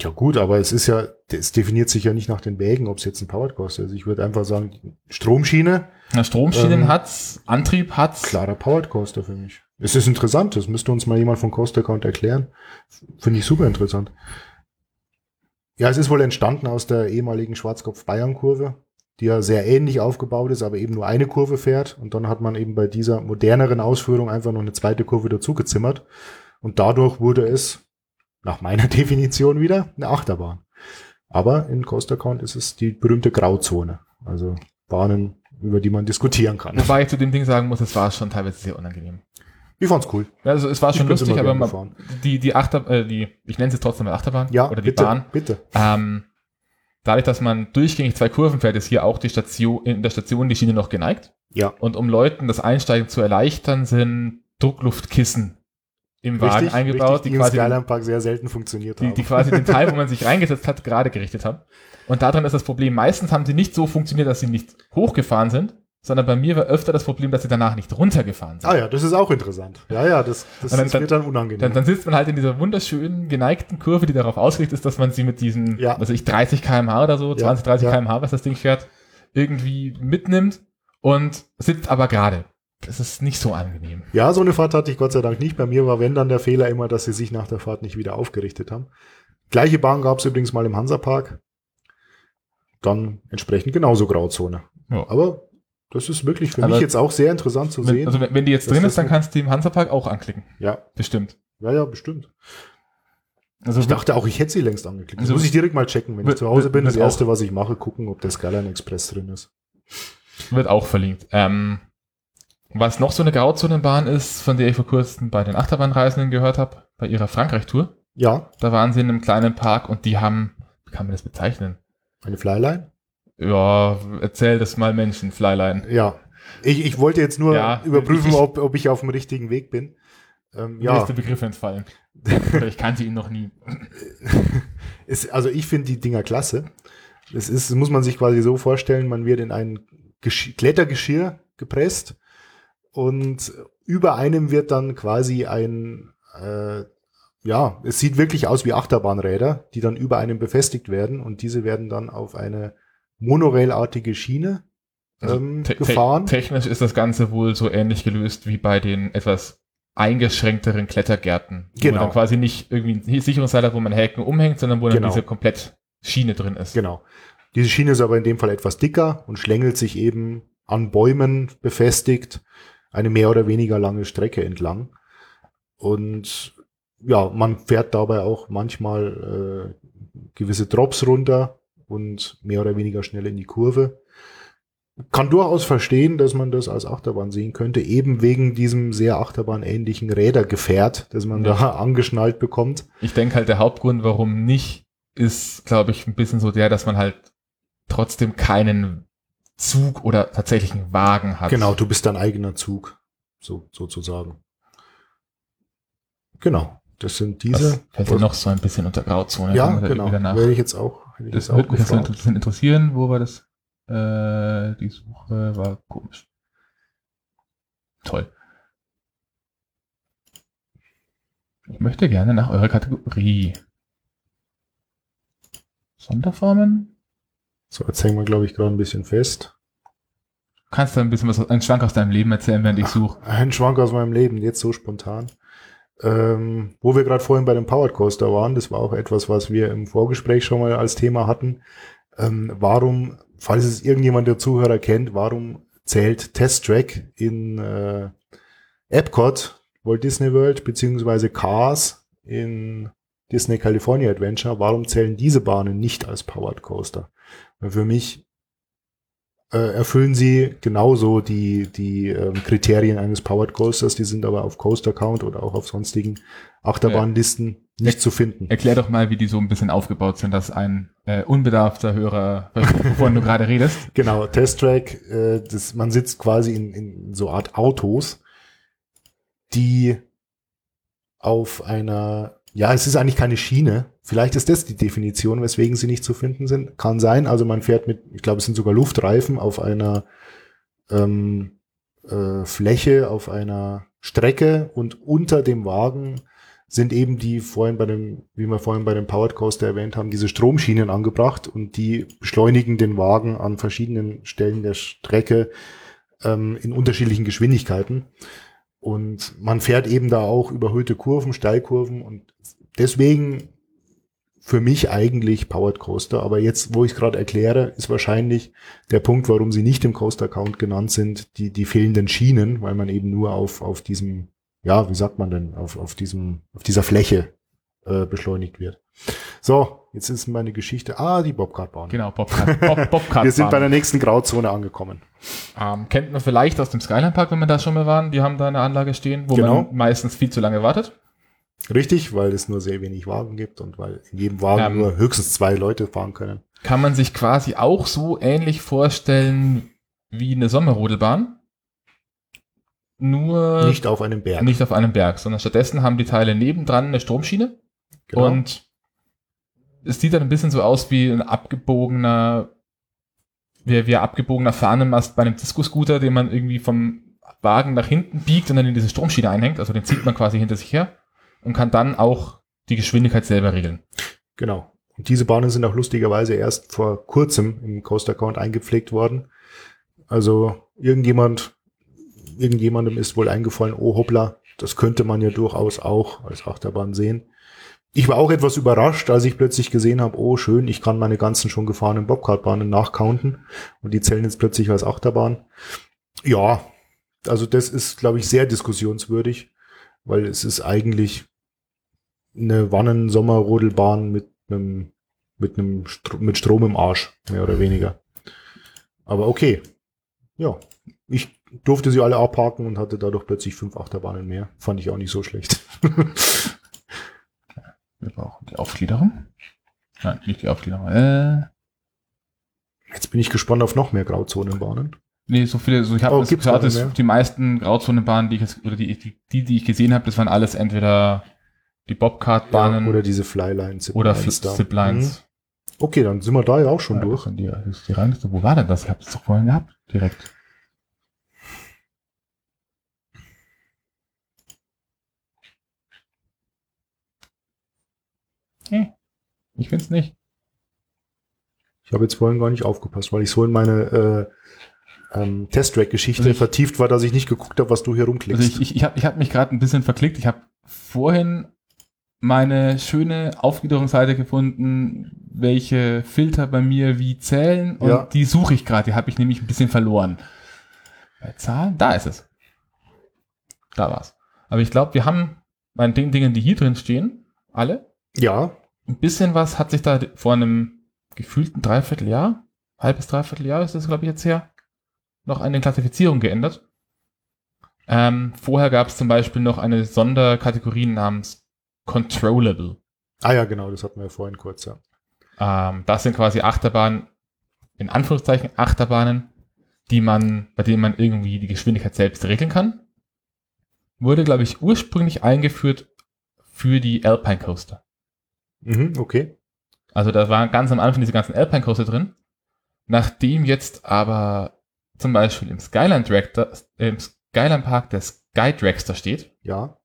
Ja gut, aber es ist ja, es definiert sich ja nicht nach den Wägen, ob es jetzt ein Powered Coaster ist. Ich würde einfach sagen, Stromschiene, Na, Stromschienen Ähm, hat's, Antrieb hat's. klarer Powered Coaster für mich. Es ist interessant, das müsste uns mal jemand von Coaster Count erklären. Finde ich super interessant. Ja, es ist wohl entstanden aus der ehemaligen Schwarzkopf-Bayern-Kurve, die ja sehr ähnlich aufgebaut ist, aber eben nur eine Kurve fährt. Und dann hat man eben bei dieser moderneren Ausführung einfach noch eine zweite Kurve dazugezimmert. Und dadurch wurde es, nach meiner Definition wieder, eine Achterbahn. Aber in Coaster Count ist es die berühmte Grauzone. Also Bahnen, über die man diskutieren kann. Wobei ich zu dem Ding sagen muss, es war schon teilweise sehr unangenehm. Ich fand's cool. Also es war schon lustig, aber man, die, die Achter, äh, die, ich nenne sie trotzdem mal Achterbahn Ja, oder die bitte, Bahn, bitte. ähm, dadurch, dass man durchgängig zwei Kurven fährt, ist hier auch die Station, in der Station die Schiene noch geneigt. Ja, Und um Leuten das Einsteigen zu erleichtern, sind Druckluftkissen im Wagen richtig, eingebaut, richtig, die im quasi, Skyline Park sehr selten funktioniert die, haben. die quasi den Teil, wo man sich reingesetzt hat, gerade gerichtet haben. Und darin ist das Problem, meistens haben sie nicht so funktioniert, dass sie nicht hochgefahren sind, sondern bei mir war öfter das Problem, dass sie danach nicht runtergefahren sind. ah ja, das ist auch interessant. Ja, ja, das, das dann- ist mir dann unangenehm. Dann, dann sitzt man halt in dieser wunderschönen, geneigten Kurve, die darauf ausgelegt ist, dass man sie mit diesen, Ja. was weiß ich, 30 kmh oder so, Ja, 20, 30 ja. kmh, was das Ding fährt, irgendwie mitnimmt und sitzt aber gerade. Das ist nicht so angenehm. Ja, so eine Fahrt hatte ich Gott sei Dank nicht. Bei mir war, wenn dann der Fehler immer, dass sie sich nach der Fahrt nicht wieder aufgerichtet haben. Gleiche Bahn gab es übrigens mal im Hansapark. Dann entsprechend genauso Grauzone. Ja. Aber das ist wirklich für Aber mich jetzt auch sehr interessant zu Wenn, sehen. also wenn, wenn die jetzt drin ist, dann kannst du die im Hansapark auch anklicken. ja, Bestimmt. ja, ja, bestimmt. Also Ich dachte auch, ich hätte sie längst angeklickt. Das Also- muss ich direkt mal checken. Wenn ich Wird- zu Hause bin, das erste, was ich mache, gucken, ob der Skyline Express drin ist. wird auch verlinkt. Ähm, was noch so eine Grauzonenbahn ist, von der ich vor kurzem bei den Achterbahnreisenden gehört habe, bei ihrer Frankreich-Tour. Ja, Da waren sie in einem kleinen Park und die haben, wie kann man das bezeichnen? eine Flyline. Ja, erzähl das mal Menschen, Flyline. Ja. Ich, ich wollte jetzt nur Ja, überprüfen, ich- ob, ob ich auf dem richtigen Weg bin. Ähm, Mir ja, ist der Begriff entfallen. Ich kannte ihn noch nie. es, also ich finde die Dinger klasse. Es ist, muss man sich quasi so vorstellen, man wird in ein Gesch Klettergeschirr gepresst und über einem wird dann quasi ein, äh, ja, es sieht wirklich aus wie Achterbahnräder, die dann über einem befestigt werden und diese werden dann auf eine Monorail-artige Schiene ähm, Te- te- gefahren. Technisch ist das Ganze wohl so ähnlich gelöst wie bei den etwas eingeschränkteren Klettergärten. Wo Genau. man dann quasi nicht irgendwie ein Sicherungsseil hat, wo man Häken umhängt, sondern wo dann Genau. diese komplett Schiene drin ist. Genau. Diese Schiene ist aber in dem Fall etwas dicker und schlängelt sich eben an Bäumen befestigt eine mehr oder weniger lange Strecke entlang. Und ja, man fährt dabei auch manchmal äh, gewisse Drops runter und mehr oder weniger schnell in die Kurve. Kann durchaus verstehen, dass man das als Achterbahn sehen könnte, eben wegen diesem sehr achterbahnähnlichen Rädergefährt, das man Ja. da angeschnallt bekommt. Ich denke halt, der Hauptgrund, warum nicht, ist, glaube ich, ein bisschen so der, dass man halt trotzdem keinen Zug oder tatsächlichen Wagen hat. Genau, du bist dein eigener Zug, so sozusagen. Genau, das sind Das diese. fällt ja noch so ein bisschen unter Grauzone. ja, genau. Werde ich jetzt auch, hätte Das jetzt würde mich jetzt gefragt. bisschen interessieren, wo war das? Äh, die Suche war komisch. Toll. Ich möchte gerne nach eurer Kategorie. Sonderformen? So, jetzt hängen wir, glaube ich, gerade ein bisschen fest. Kannst du ein bisschen was, einen Schwank aus deinem Leben erzählen, während ich suche? Ein Schwank aus meinem Leben, jetzt so spontan. Ähm, wo wir gerade vorhin bei dem Powered Coaster waren, das war auch etwas, was wir im Vorgespräch schon mal als Thema hatten. Ähm, warum, falls es irgendjemand der Zuhörer kennt, warum zählt Test Track in äh, Epcot, Walt Disney World, beziehungsweise Cars in Disney California Adventure, warum zählen diese Bahnen nicht als Powered Coaster? Weil für mich erfüllen sie genauso die, die ähm, Kriterien eines Powered Coasters, die sind aber auf Coaster Count oder auch auf sonstigen Achterbahnlisten nicht zu finden. Erklär doch mal, wie die so ein bisschen aufgebaut sind, dass ein äh, unbedarfter Hörer, wovon du gerade redest. Genau, Test Track, äh, das, man sitzt quasi in, in so Art Autos, die auf einer, ja, es ist eigentlich keine Schiene. Vielleicht ist das die Definition, weswegen sie nicht zu finden sind. Kann sein. Also man fährt mit, ich glaube, es sind sogar Luftreifen auf einer ähm, äh, Fläche, auf einer Strecke und unter dem Wagen sind eben die vorhin bei dem, wie wir vorhin bei dem Powered Coaster erwähnt haben, diese Stromschienen angebracht und die beschleunigen den Wagen an verschiedenen Stellen der Strecke ähm, in unterschiedlichen Geschwindigkeiten. Und man fährt eben da auch überhöhte Kurven, Steilkurven und deswegen für mich eigentlich Powered Coaster. Aber jetzt, wo ich gerade erkläre, ist wahrscheinlich der Punkt, warum sie nicht im Coaster Count genannt sind, die, die fehlenden Schienen, weil man eben nur auf, auf diesem, ja, wie sagt man denn, auf, auf diesem, auf dieser Fläche äh, beschleunigt wird. So, jetzt ist meine Geschichte. Ah, die Bobkartbahn. Genau, Bobcat, Bob, Bobcat Wir sind bei der nächsten Grauzone angekommen. ähm, Kennt man vielleicht aus dem Skyline Park, wenn wir da schon mal waren. Die haben da eine Anlage stehen, wo Genau. man meistens viel zu lange wartet. Richtig, weil es nur sehr wenig Wagen gibt und weil in jedem Wagen Ähm. nur höchstens zwei Leute fahren können. Kann man sich quasi auch so ähnlich vorstellen wie eine Sommerrodelbahn. Nur Nicht auf einem Berg. nicht auf einem Berg, sondern stattdessen haben die Teile nebendran eine Stromschiene Genau. und es sieht dann ein bisschen so aus wie ein abgebogener, wie, wie ein abgebogener Fahnenmast bei einem Disco-Scooter, den man irgendwie vom Wagen nach hinten biegt und dann in diese Stromschiene einhängt. Also den zieht man quasi hinter sich her und kann dann auch die Geschwindigkeit selber regeln. Genau. Und diese Bahnen sind auch lustigerweise erst vor kurzem im Coaster Account eingepflegt worden. Also irgendjemand, irgendjemandem ist wohl eingefallen, oh hoppla, das könnte man ja durchaus auch als Achterbahn sehen. Ich war auch etwas überrascht, als ich plötzlich gesehen habe, oh schön, ich kann meine ganzen schon gefahrenen Bobcartbahnen nachcounten und die zählen jetzt plötzlich als Achterbahn. Ja, also das ist, glaube ich, sehr diskussionswürdig, weil es ist eigentlich eine Wannen-Sommerrodelbahn mit einem, mit einem, Stro mit Strom im Arsch, mehr oder weniger. Aber okay. Ja. Ich durfte sie alle abhaken und hatte dadurch plötzlich fünf Achterbahnen mehr. Fand ich auch nicht so schlecht. Wir brauchen die Aufgliederung. Nein, nicht die Aufgliederung. Äh, Jetzt bin ich gespannt auf noch mehr Grauzonenbahnen. nee, so viele, so ich habe Oh, keine mehr? die meisten Grauzonenbahnen, die ich jetzt, oder die, die, die, ich gesehen habe, das waren alles entweder die Bobcart-Bahnen oder diese Flylines. oder Ziplines. Mhm. Okay, dann sind wir da ja auch schon Ja, durch. das Die, das die Rangliste. Wo war denn das? Ich habe es doch vorhin gehabt. Direkt. Hm. Ich finde es nicht. Ich habe jetzt vorhin gar nicht aufgepasst, weil ich so in meine äh, ähm, Test-Track-Geschichte Also vertieft war, dass ich nicht geguckt habe, was du hier rumklickst. Also ich, ich, ich habe ich hab mich gerade ein bisschen verklickt. Ich habe vorhin meine schöne Aufgliederungsseite gefunden, welche Filter bei mir wie zählen. Und Ja. die suche ich gerade. Die habe ich nämlich ein bisschen verloren. Bei Zahlen? Da ist es. Da war's. Aber ich glaube, wir haben bei den Dingen, die hier drin stehen, alle, ja, ein bisschen was hat sich da vor einem gefühlten Dreivierteljahr, halbes Dreivierteljahr ist das, glaube ich, jetzt her, noch eine Klassifizierung geändert. Ähm, vorher gab es zum Beispiel noch eine Sonderkategorie namens Controllable. ah ja, genau, das hatten wir vorhin kurz, ja. Ähm, das sind quasi Achterbahnen, in Anführungszeichen Achterbahnen, die man, bei denen man irgendwie die Geschwindigkeit selbst regeln kann. Wurde, glaube ich, ursprünglich eingeführt für die Alpine Coaster. Mhm, okay. Also da waren ganz am Anfang diese ganzen Alpine Coaster drin. Nachdem jetzt aber zum Beispiel im Skyline äh, im Skyline Park der Sky Dragster steht, Ja,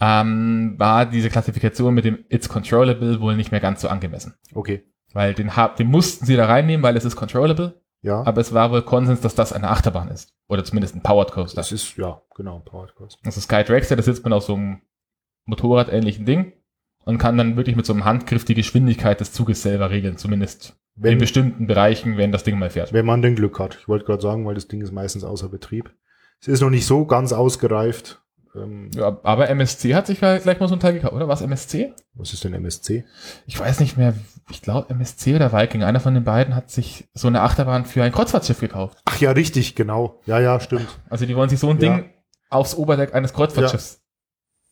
ähm, war diese Klassifikation mit dem It's Controllable wohl nicht mehr ganz so angemessen. okay. Weil den, den mussten sie da reinnehmen, weil es ist controllable, Ja, aber es war wohl Konsens, dass das eine Achterbahn ist. Oder zumindest ein Powered Coaster. das ist, ja, genau, Powered Coaster. Also Sky Dragster, da sitzt man auf so einem Motorrad-ähnlichen Ding und kann dann wirklich mit so einem Handgriff die Geschwindigkeit des Zuges selber regeln, zumindest in Wenn, bestimmten Bereichen, wenn das Ding mal fährt. wenn man denn Glück hat. Ich wollte gerade sagen, weil das Ding ist meistens außer Betrieb. Es ist noch nicht so ganz ausgereift. Ähm, Ja, aber MSC hat sich ja gleich mal so ein Teil gekauft, oder? Was MSC? was ist denn MSC? Ich weiß nicht mehr, ich glaube MSC oder Viking, einer von den beiden hat sich so eine Achterbahn für ein Kreuzfahrtschiff gekauft. Ach ja, richtig, genau. Ja, ja, stimmt. Also die wollen sich so ein Ja. Ding aufs Oberdeck eines Kreuzfahrtschiffs. Und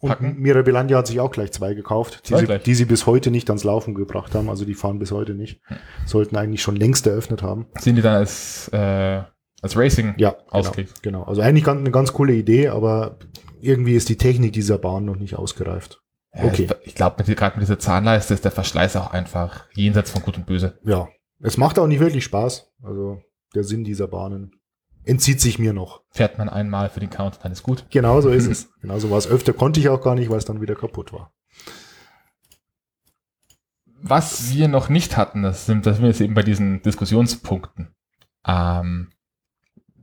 Packen. Mirabilindia hat sich auch gleich zwei gekauft, die sie, gleich. die sie bis heute nicht ans Laufen gebracht haben. Also die fahren bis heute nicht. Sollten eigentlich schon längst eröffnet haben. Sind die dann als, äh, als Racing Ja, genau, ausgelegt? genau. Also eigentlich ganz, eine ganz coole Idee, aber irgendwie ist die Technik dieser Bahn noch nicht ausgereift. Ja, Okay. Ich, ich glaube, gerade mit dieser Zahnleiste ist der Verschleiß auch einfach jenseits von Gut und Böse. Ja, es macht auch nicht wirklich Spaß. Also der Sinn dieser Bahnen entzieht sich mir noch. Fährt man einmal für den Count, dann ist gut. Genau so ist es. Genauso war es öfter, konnte ich auch gar nicht, weil es dann wieder kaputt war. Was wir noch nicht hatten, das sind, das sind wir jetzt eben bei diesen Diskussionspunkten. Ähm,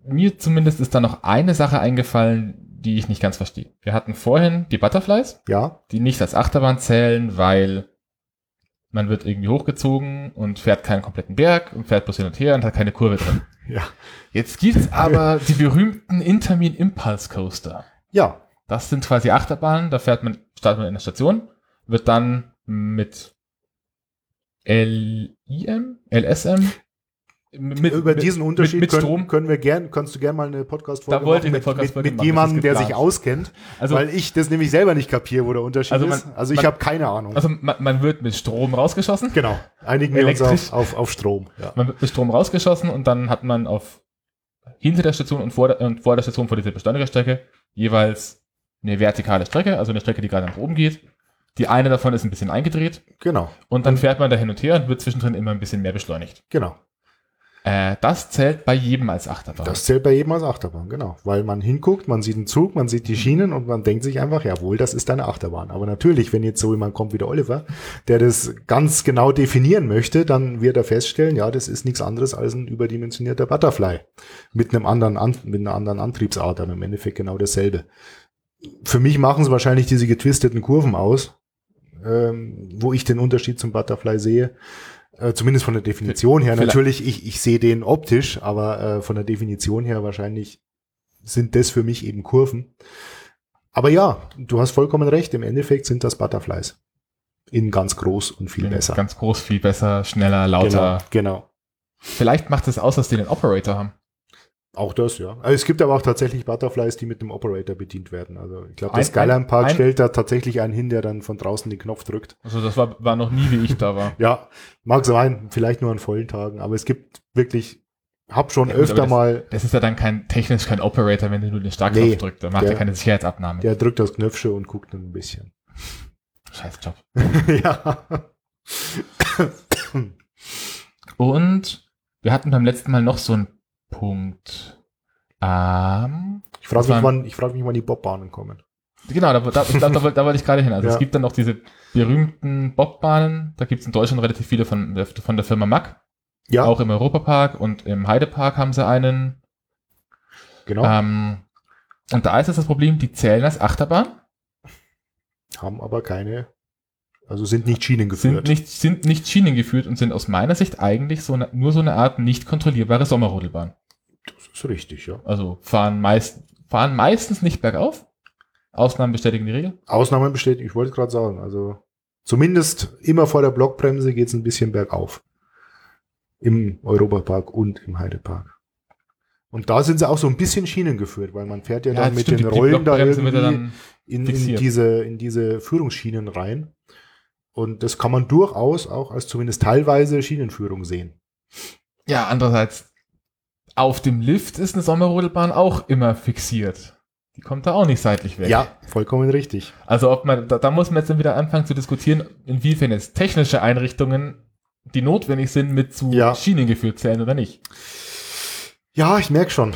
mir zumindest ist da noch eine Sache eingefallen, die ich nicht ganz verstehe. Wir hatten vorhin die Butterflies, Ja, die nicht als Achterbahn zählen, weil man wird irgendwie hochgezogen und fährt keinen kompletten Berg und fährt bloß hin und her und hat keine Kurve drin. ja, Jetzt gibt's aber die berühmten Intermin Impulse Coaster. ja, Das sind quasi Achterbahnen, da fährt man, startet man in der Station, wird dann mit LIM, LSM. Mit, Über diesen Unterschied mit, mit Strom. Können, können wir gern, kannst du gerne mal eine Podcast-Folge mit, eine Podcast-Folge mit, mit machen, jemandem, der sich auskennt, Also, weil ich das nämlich selber nicht kapiere, wo der Unterschied Also man- ist. Also ich habe keine Ahnung. also man, man wird mit Strom rausgeschossen. genau, einigen wir uns auf, auf, auf Strom. Ja. Man wird mit Strom rausgeschossen und dann hat man auf hinter der Station und vor der, und vor der Station vor dieser Beschleunigerstrecke jeweils eine vertikale Strecke, also eine Strecke, die gerade nach oben geht. Die eine davon ist ein bisschen eingedreht Genau, und dann fährt man da hin und her und wird zwischendrin immer ein bisschen mehr beschleunigt. genau. Äh, das zählt bei jedem als Achterbahn. Das zählt bei jedem als Achterbahn, genau. Weil man hinguckt, man sieht den Zug, man sieht die Schienen und man denkt sich einfach, jawohl, das ist eine Achterbahn. Aber natürlich, wenn jetzt so jemand kommt wie der Oliver, der das ganz genau definieren möchte, dann wird er feststellen, ja, das ist nichts anderes als ein überdimensionierter Butterfly. Mit einem anderen, An mit einer anderen Antriebsart, aber im Endeffekt genau dasselbe. Für mich machen es wahrscheinlich diese getwisteten Kurven aus, ähm, wo ich den Unterschied zum Butterfly sehe. Äh, zumindest von der Definition her. Vielleicht- Natürlich, ich, ich sehe den optisch, aber äh, von der Definition her wahrscheinlich sind das für mich eben Kurven. Aber ja, du hast vollkommen recht. Im Endeffekt sind das Butterflies. In ganz groß und viel besser. Ganz groß, viel besser, schneller, lauter. Genau, genau. Vielleicht macht es aus, dass die den Operator haben. Auch das, ja. Also es gibt aber auch tatsächlich Butterflies, die mit dem Operator bedient werden. Also ich glaube, Ein- das Skyline Park ein- stellt da tatsächlich einen hin, der dann von draußen den Knopf drückt. Also das war, war noch nie, wie ich da war. Ja, mag sein, vielleicht nur an vollen Tagen, aber es gibt wirklich, hab schon Ja, gut, öfter aber mal, Das ist ja dann kein technisch kein Operator, wenn du nur den Startknopf Nee, drückst. Da macht der- er keine Sicherheitsabnahme. der drückt das Knöpfchen und guckt dann ein bisschen. Scheiß Job. ja. Und wir hatten beim letzten Mal noch so einen Punkt. Ähm, Ich frage mich, wann, ich frag mich, wann die Bobbahnen kommen. genau, da, da, da, da wollte ich gerade hin. Also Ja. es gibt dann noch diese berühmten Bobbahnen. Da gibt es in Deutschland relativ viele von, der- von der Firma Mack. Ja, Auch im Europapark und im Heidepark haben sie einen. genau. Ähm, und da ist jetzt das Problem, die zählen als Achterbahn, Haben aber keine, also sind nicht Schienen sind geführt. nicht, sind nicht Schienen geführt und sind aus meiner Sicht eigentlich so eine, nur so eine Art nicht kontrollierbare Sommerrodelbahn. das ist richtig, ja. Also fahren, meist, fahren meistens nicht bergauf. Ausnahmen bestätigen die Regel. Ausnahmen besteht, ich wollte gerade sagen, also zumindest immer vor der Blockbremse geht es ein bisschen bergauf. Im Europapark und im Heidepark. Und da sind sie auch so ein bisschen Schienen geführt, weil man fährt ja, dann das mit stimmt, den Rollen da irgendwie ja dann, in, in, diese, in diese Führungsschienen rein. Und das kann man durchaus auch als zumindest teilweise Schienenführung sehen. ja, andererseits, auf dem Lift ist eine Sommerrodelbahn auch immer fixiert. Die kommt da auch nicht seitlich weg. Ja, vollkommen richtig. Also ob man, da, da muss man jetzt dann wieder anfangen zu diskutieren, inwiefern jetzt technische Einrichtungen, die notwendig sind, mit zu Ja. Schienen geführt zählen oder nicht. Ja, ich merke schon.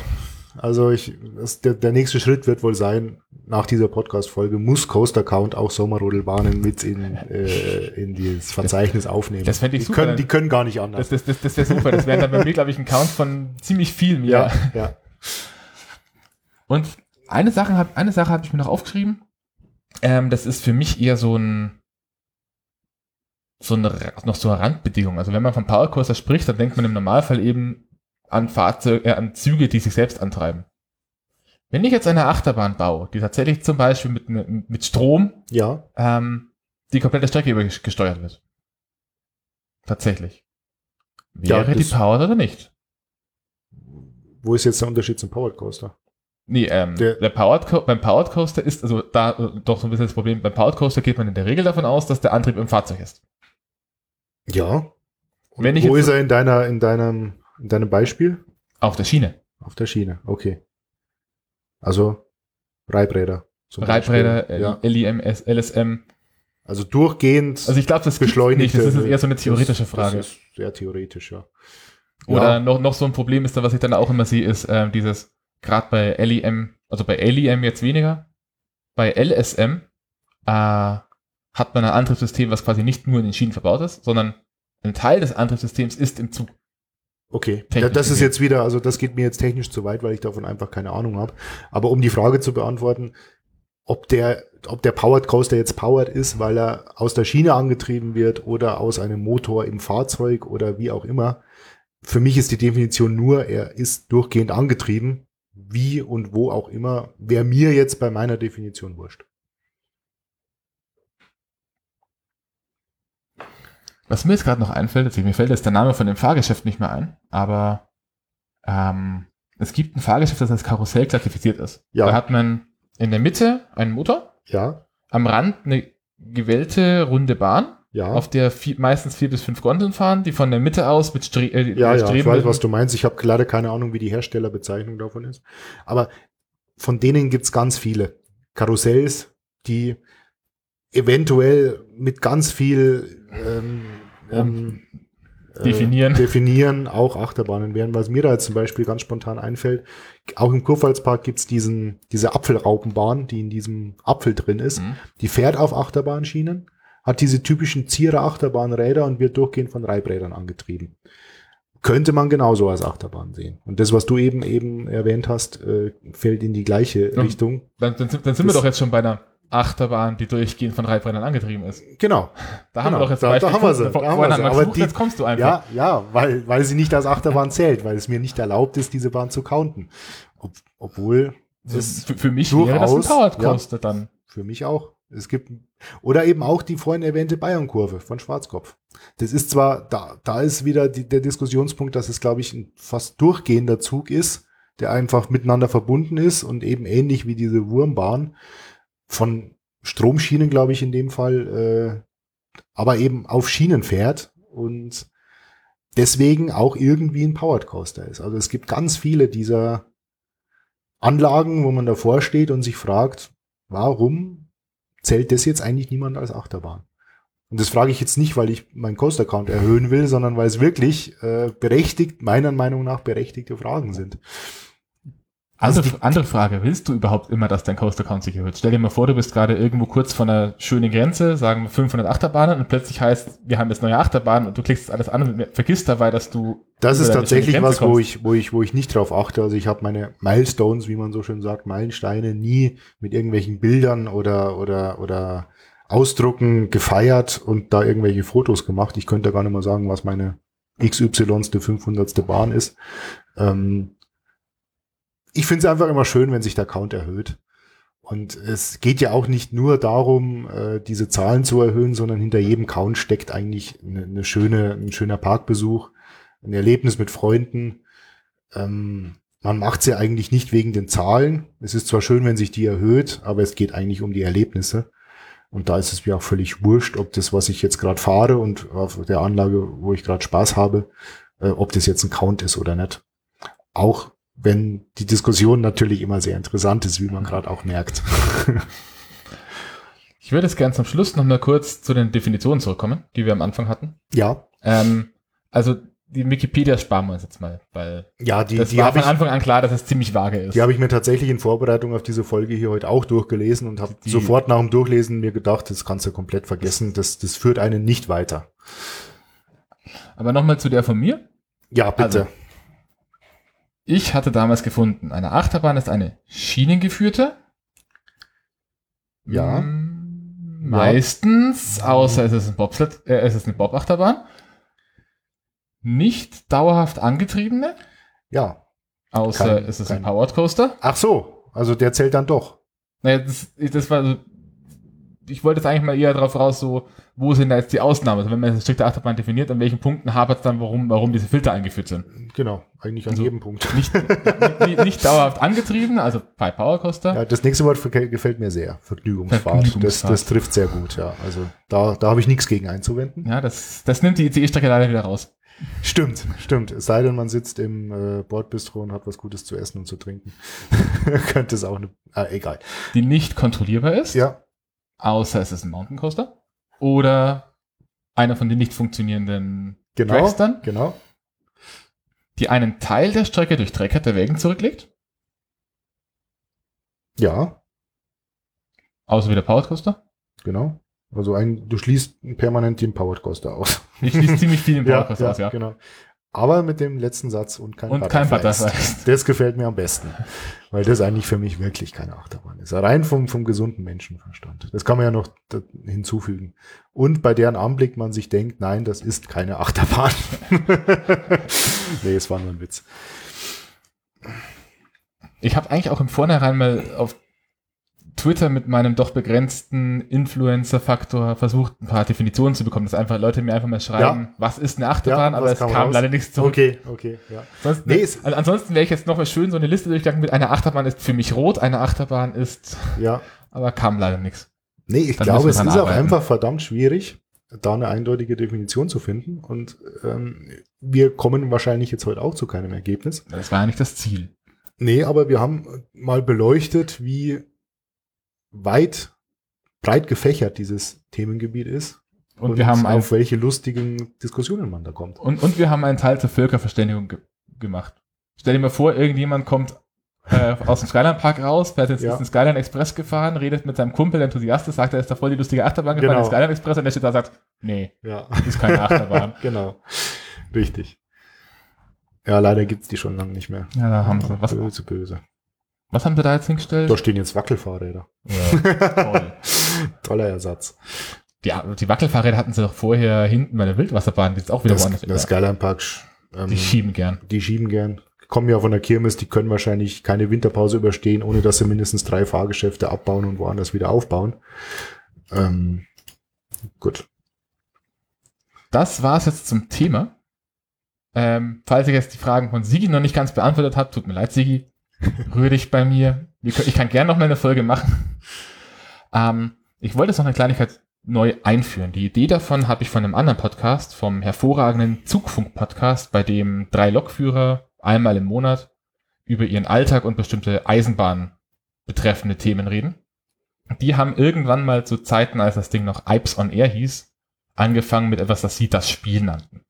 Also ich, das, der, der nächste Schritt wird wohl sein, nach dieser Podcast-Folge muss Coaster Count auch Sommerrodelbahnen mit in, äh, in dieses Verzeichnis aufnehmen. das fänd ich die super. Können, die können gar nicht anders. Das, das, das, das wäre super. Das wären dann bei mir, glaube ich, ein Count von ziemlich viel mehr. ja, ja. Und eine Sache habe eine Sache habe ich mir noch aufgeschrieben. Ähm, das ist für mich eher so ein so eine noch so eine Randbedingung. Also wenn man vom Powercoaster spricht, dann denkt man im Normalfall eben an Fahrzeuge, äh, an Züge, die sich selbst antreiben. Wenn ich jetzt eine Achterbahn baue, die tatsächlich zum Beispiel mit, mit Strom ja, ähm, die komplette Strecke über gesteuert wird. Tatsächlich. Ja, Wäre die das- powered oder nicht? wo ist jetzt der Unterschied zum Powered Coaster? Nee, ähm, Der- der, Powered Co beim Powered Coaster ist, also da äh, doch so ein bisschen das Problem, beim Powered Coaster geht man in der Regel davon aus, dass der Antrieb im Fahrzeug ist. Ja. Und Wenn ich wo jetzt- ist er in deiner, in deinem, in deinem Beispiel? Auf der Schiene. Auf der Schiene, okay. Also Reibräder. zum Reibräder, Beispiel. ja. LIM, LSM. Also durchgehend Also ich glaube, das nicht. Das ist eher so eine theoretische das, Frage. Das ist sehr theoretisch, ja. Oder Ja. noch, noch so ein Problem ist da, was ich dann auch immer sehe, ist ähm, dieses, gerade bei LIM, also bei LIM jetzt weniger, bei LSM äh, hat man ein Antriebssystem, was quasi nicht nur in den Schienen verbaut ist, sondern ein Teil des Antriebssystems ist im Zug. Okay, Technisch das ist jetzt wieder, also das geht mir jetzt technisch zu weit, weil ich davon einfach keine Ahnung habe. Aber um die Frage zu beantworten, ob der, ob der Powered Coaster jetzt powered ist, weil er aus der Schiene angetrieben wird oder aus einem Motor im Fahrzeug oder wie auch immer. Für mich ist die Definition nur, er ist durchgehend angetrieben. Wie und wo auch immer, wäre mir jetzt bei meiner Definition wurscht. Was mir jetzt gerade noch einfällt, also mir fällt jetzt der Name von dem Fahrgeschäft nicht mehr ein, aber ähm, es gibt ein Fahrgeschäft, das als Karussell klassifiziert ist. Ja. Da hat man in der Mitte einen Motor, Ja, am Rand eine gewellte runde Bahn, ja. auf der vier, meistens vier bis fünf Gondeln fahren, die von der Mitte aus mit Stre äh, Ja, ja, ich Streben- weiß, was du meinst. Ich habe leider keine Ahnung, wie die Herstellerbezeichnung davon ist. Aber von denen gibt's ganz viele Karussells, die eventuell mit ganz viel ähm, ähm, äh, Definieren. definieren auch Achterbahnen wären. Was mir da jetzt zum Beispiel ganz spontan einfällt, auch im Kurpfalzpark gibt's diesen, diese Apfelraupenbahn, die in diesem Apfel drin ist. Mhm. Die fährt auf Achterbahnschienen, hat diese typischen Zierer Achterbahnräder und wird durchgehend von Reibrädern angetrieben. Könnte man genauso als Achterbahn sehen. Und das, was du eben eben erwähnt hast, äh, fällt in die gleiche. Richtung. Dann, dann, sind- dann sind wir Das- doch jetzt schon bei einer Achterbahn, die durchgehend von Reibrädern angetrieben ist. Genau. Da haben Genau, wir doch jetzt da- da haben wir sie, da haben wir sie. Aber gesucht, die- jetzt kommst du einfach. Ja, ja, weil, weil sie nicht als Achterbahn zählt, weil es mir nicht erlaubt ist, diese Bahn zu counten. Ob, obwohl es für, für mich wäre das ein durchaus, Powered ja. Coaster dann. Für mich auch. Es gibt, oder eben auch die vorhin erwähnte Bayern-Kurve von Schwarzkopf. Das ist zwar, da, da ist wieder die, der Diskussionspunkt, dass es, glaube ich, ein fast durchgehender Zug ist, der einfach miteinander verbunden ist und eben ähnlich wie diese Wurmbahn von Stromschienen, glaube ich, in dem Fall, äh, aber eben auf Schienen fährt und deswegen auch irgendwie ein Powered Coaster ist. Also es gibt ganz viele dieser Anlagen, wo man davor steht und sich fragt, warum zählt das jetzt eigentlich niemand als Achterbahn? Und das frage ich jetzt nicht, weil ich meinen Coaster-Count erhöhen will, sondern weil es wirklich äh, berechtigt, meiner Meinung nach berechtigte Fragen sind. Also Andere, andere Frage, willst du überhaupt immer, dass dein Coaster Count sich erhöht? Stell dir mal vor, du bist gerade irgendwo kurz vor einer schönen Grenze, sagen wir 500 Achterbahnen und plötzlich heißt, wir haben jetzt neue Achterbahnen und du klickst alles an und vergisst dabei, dass du Das ist tatsächlich was, wo ich, wo ich, wo ich nicht drauf achte. Also ich habe meine Milestones, wie man so schön sagt, Meilensteine, nie mit irgendwelchen Bildern oder oder oder Ausdrucken gefeiert und da irgendwelche Fotos gemacht. Ich könnte gar nicht mal sagen, was meine XYste 500. Bahn ist. Ähm, ich finde es einfach immer schön, wenn sich der Count erhöht. Und es geht ja auch nicht nur darum, äh, diese Zahlen zu erhöhen, sondern hinter jedem Count steckt eigentlich eine, eine schöne, ein schöner Parkbesuch, ein Erlebnis mit Freunden. Ähm, man macht es ja eigentlich nicht wegen den Zahlen. Es ist zwar schön, wenn sich die erhöht, aber es geht eigentlich um die Erlebnisse. Und da ist es mir auch völlig wurscht, ob das, was ich jetzt gerade fahre und auf der Anlage, wo ich gerade Spaß habe, äh, ob das jetzt ein Count ist oder nicht. Auch wenn die Diskussion natürlich immer sehr interessant ist, wie man gerade auch merkt. Ich würde jetzt gerne zum Schluss noch mal kurz zu den Definitionen zurückkommen, die wir am Anfang hatten. ja, Ähm, also die Wikipedia sparen wir uns jetzt mal, weil ja, die, das die war von ich, Anfang an klar, dass es ziemlich vage ist. die habe ich mir tatsächlich in Vorbereitung auf diese Folge hier heute auch durchgelesen und habe sofort nach dem Durchlesen mir gedacht, das kannst du komplett vergessen, das, das führt einen nicht weiter. Aber nochmal zu der von mir. Ja, bitte. Also, Ich hatte damals gefunden, eine Achterbahn ist eine schienengeführte. Ja. Mm, Meistens, außer es ist ein Bobsled, äh, es ist eine Bobachterbahn. Nicht dauerhaft angetriebene, ja. außer Kein- es ist kein- ein Powered Coaster. Ach so, also der zählt dann doch. Naja, das, das war ich wollte jetzt eigentlich mal eher darauf raus, so, wo sind da jetzt die Ausnahmen? Also wenn man eine strikte Achterbahn definiert, an welchen Punkten hapert es dann, warum, warum diese Filter eingeführt sind? Genau, eigentlich an Also- jedem Punkt. Nicht, nicht, nicht dauerhaft angetrieben, also bei Power Coaster. Ja, das nächste Wort gefällt mir sehr. Vergnügungsfahrt. Das, Vergnügungsfahrt. das trifft sehr gut, ja. Also da, da habe ich nichts gegen einzuwenden. Ja, das, das nimmt die ICE-Strecke leider wieder raus. Stimmt, stimmt. Es sei denn, man sitzt im äh, Bordbistro und hat was Gutes zu essen und zu trinken. Könnte es auch eine. Ah, egal. Die nicht kontrollierbar ist, Ja, außer es ist ein Mountain Coaster. Oder einer von den nicht funktionierenden genau. Dann, Genau. die einen Teil der Strecke durch Trecker Wägen zurücklegt. Ja, Außer wieder Powered Coaster. genau. Also ein, du schließt permanent den Powered Coaster aus. Ich schließe ziemlich viel im Powered Coaster aus, ja. genau. Aber mit dem letzten Satz und kein Und kein. Butterflies. Das gefällt mir am besten, weil das eigentlich für mich wirklich keine Achterbahn ist. Rein vom, vom gesunden Menschenverstand. Das kann man ja noch hinzufügen. Und bei deren Anblick man sich denkt, nein, das ist keine Achterbahn. nee, es war nur ein Witz. Ich habe eigentlich auch im Vornherein mal auf Twitter mit meinem doch begrenzten Influencer-Faktor versucht, ein paar Definitionen zu bekommen, dass einfach Leute mir einfach mal schreiben, Ja. was ist eine Achterbahn, Ja, aber es kam kam leider nichts zurück. Okay, okay, ja. Sonst, Nee, es- also ansonsten wäre ich jetzt noch mal schön so eine Liste durchgegangen mit einer Achterbahn ist für mich rot, eine Achterbahn ist, Ja. aber kam leider nichts. Nee, ich Dann glaube, es ist dran auch arbeiten. einfach verdammt schwierig, da eine eindeutige Definition zu finden. Und ähm, wir kommen wahrscheinlich jetzt heute auch zu keinem Ergebnis. Das war ja nicht das Ziel. Nee, aber wir haben mal beleuchtet, wie weit, breit gefächert dieses Themengebiet ist. Und, wir haben ein, auf welche lustigen Diskussionen man da kommt. und, und wir haben einen Teil zur Völkerverständigung ge gemacht. Stell dir mal vor, irgendjemand kommt äh, aus dem Skyline Park raus, fährt jetzt Ja. den Skyline Express gefahren, redet mit seinem Kumpel, der Enthusiast ist, sagt, er ist da voll die lustige Achterbahn gefahren, Genau. den Skyline Express, und der steht da und sagt, nee, Ja, das ist keine Achterbahn. genau. Richtig. Ja, leider gibt's die schon lange nicht mehr. ja, da haben sie. Was, Böse, böse. Was haben sie da jetzt hingestellt? Da stehen jetzt Wackelfahrräder. Ja, toll. Toller Ersatz. Die, die Wackelfahrräder hatten sie doch vorher hinten bei der Wildwasserbahn, die ist auch wieder Das, woanders. das Skyline Park, ähm, die schieben gern. die schieben gern. Kommen ja von der Kirmes, die können wahrscheinlich keine Winterpause überstehen, ohne dass sie mindestens drei Fahrgeschäfte abbauen und woanders wieder aufbauen. Ähm, gut. Das war's jetzt zum Thema. Ähm, falls ich jetzt die Fragen von Sigi noch nicht ganz beantwortet habe, tut mir leid, Sigi. Dich bei mir. Ich kann gerne noch mal eine Folge machen. Ähm, ich wollte jetzt noch eine Kleinigkeit neu einführen. Die Idee davon habe ich von einem anderen Podcast, vom hervorragenden Zugfunk-Podcast, bei dem drei Lokführer einmal im Monat über ihren Alltag und bestimmte Eisenbahn betreffende Themen reden. Die haben irgendwann mal zu Zeiten, als das Ding noch Ipes on Air hieß, angefangen mit etwas, das sie das Spiel nannten.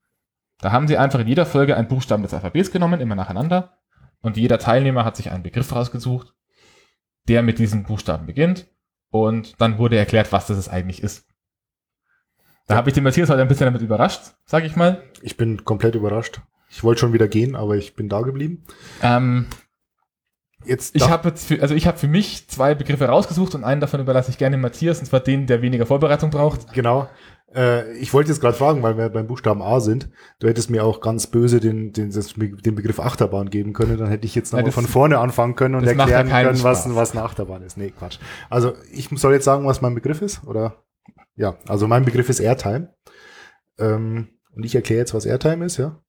Da haben sie einfach in jeder Folge einen Buchstaben des Alphabets genommen, immer nacheinander, und jeder Teilnehmer hat sich einen Begriff rausgesucht, der mit diesem Buchstaben beginnt, und dann wurde erklärt, was das eigentlich ist. Da habe ich den Matthias heute ein bisschen damit überrascht, sage ich mal. Ich bin komplett überrascht. Ich wollte schon wieder gehen, aber ich bin da geblieben. Ähm, Jetzt ich habe jetzt für, also ich habe für mich zwei Begriffe rausgesucht und einen davon überlasse ich gerne Matthias, und zwar den, der weniger Vorbereitung braucht. Genau. Äh, ich wollte jetzt gerade fragen, weil wir beim Buchstaben A sind. Du hättest mir auch ganz böse den, den, den Begriff Achterbahn geben können. Dann hätte ich jetzt Ja, nochmal von vorne anfangen können und ja erklären keinen können, was, was eine Achterbahn ist. Nee, Quatsch. Also ich soll jetzt sagen, was mein Begriff ist, oder? Ja, also mein Begriff ist Airtime. Ähm, und ich erkläre jetzt, was Airtime ist, ja?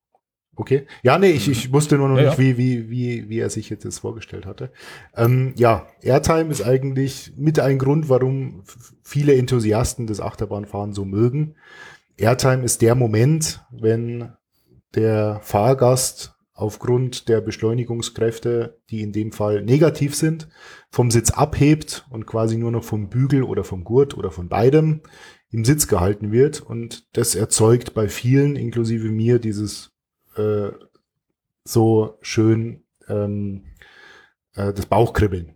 Okay. Ja, nee, ich, ich wusste nur noch Ja, nicht, wie, wie, wie, wie er sich jetzt das vorgestellt hatte. Ähm, ja, Airtime ist eigentlich mit ein Grund, warum viele Enthusiasten des Achterbahnfahren so mögen. Airtime ist der Moment, wenn der Fahrgast aufgrund der Beschleunigungskräfte, die in dem Fall negativ sind, vom Sitz abhebt und quasi nur noch vom Bügel oder vom Gurt oder von beidem im Sitz gehalten wird. Und das erzeugt bei vielen, inklusive mir, dieses äh, so schön ähm, äh, das Bauchkribbeln.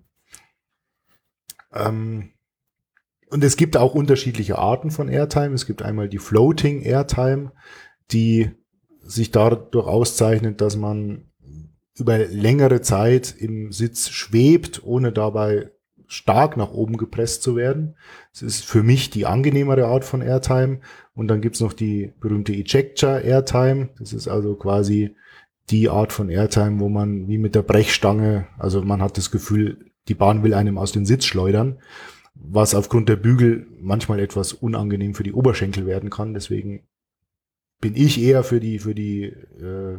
Ähm, und es gibt auch unterschiedliche Arten von Airtime. Es gibt einmal die Floating Airtime, die sich dadurch auszeichnet, dass man über längere Zeit im Sitz schwebt, ohne dabei stark nach oben gepresst zu werden. Es ist für mich die angenehmere Art von Airtime. Und dann gibt's noch die berühmte Ejector Airtime. Das ist also quasi die Art von Airtime, wo man wie mit der Brechstange, also man hat das Gefühl, die Bahn will einem aus dem Sitz schleudern, was aufgrund der Bügel manchmal etwas unangenehm für die Oberschenkel werden kann. Deswegen bin ich eher für die, für die äh,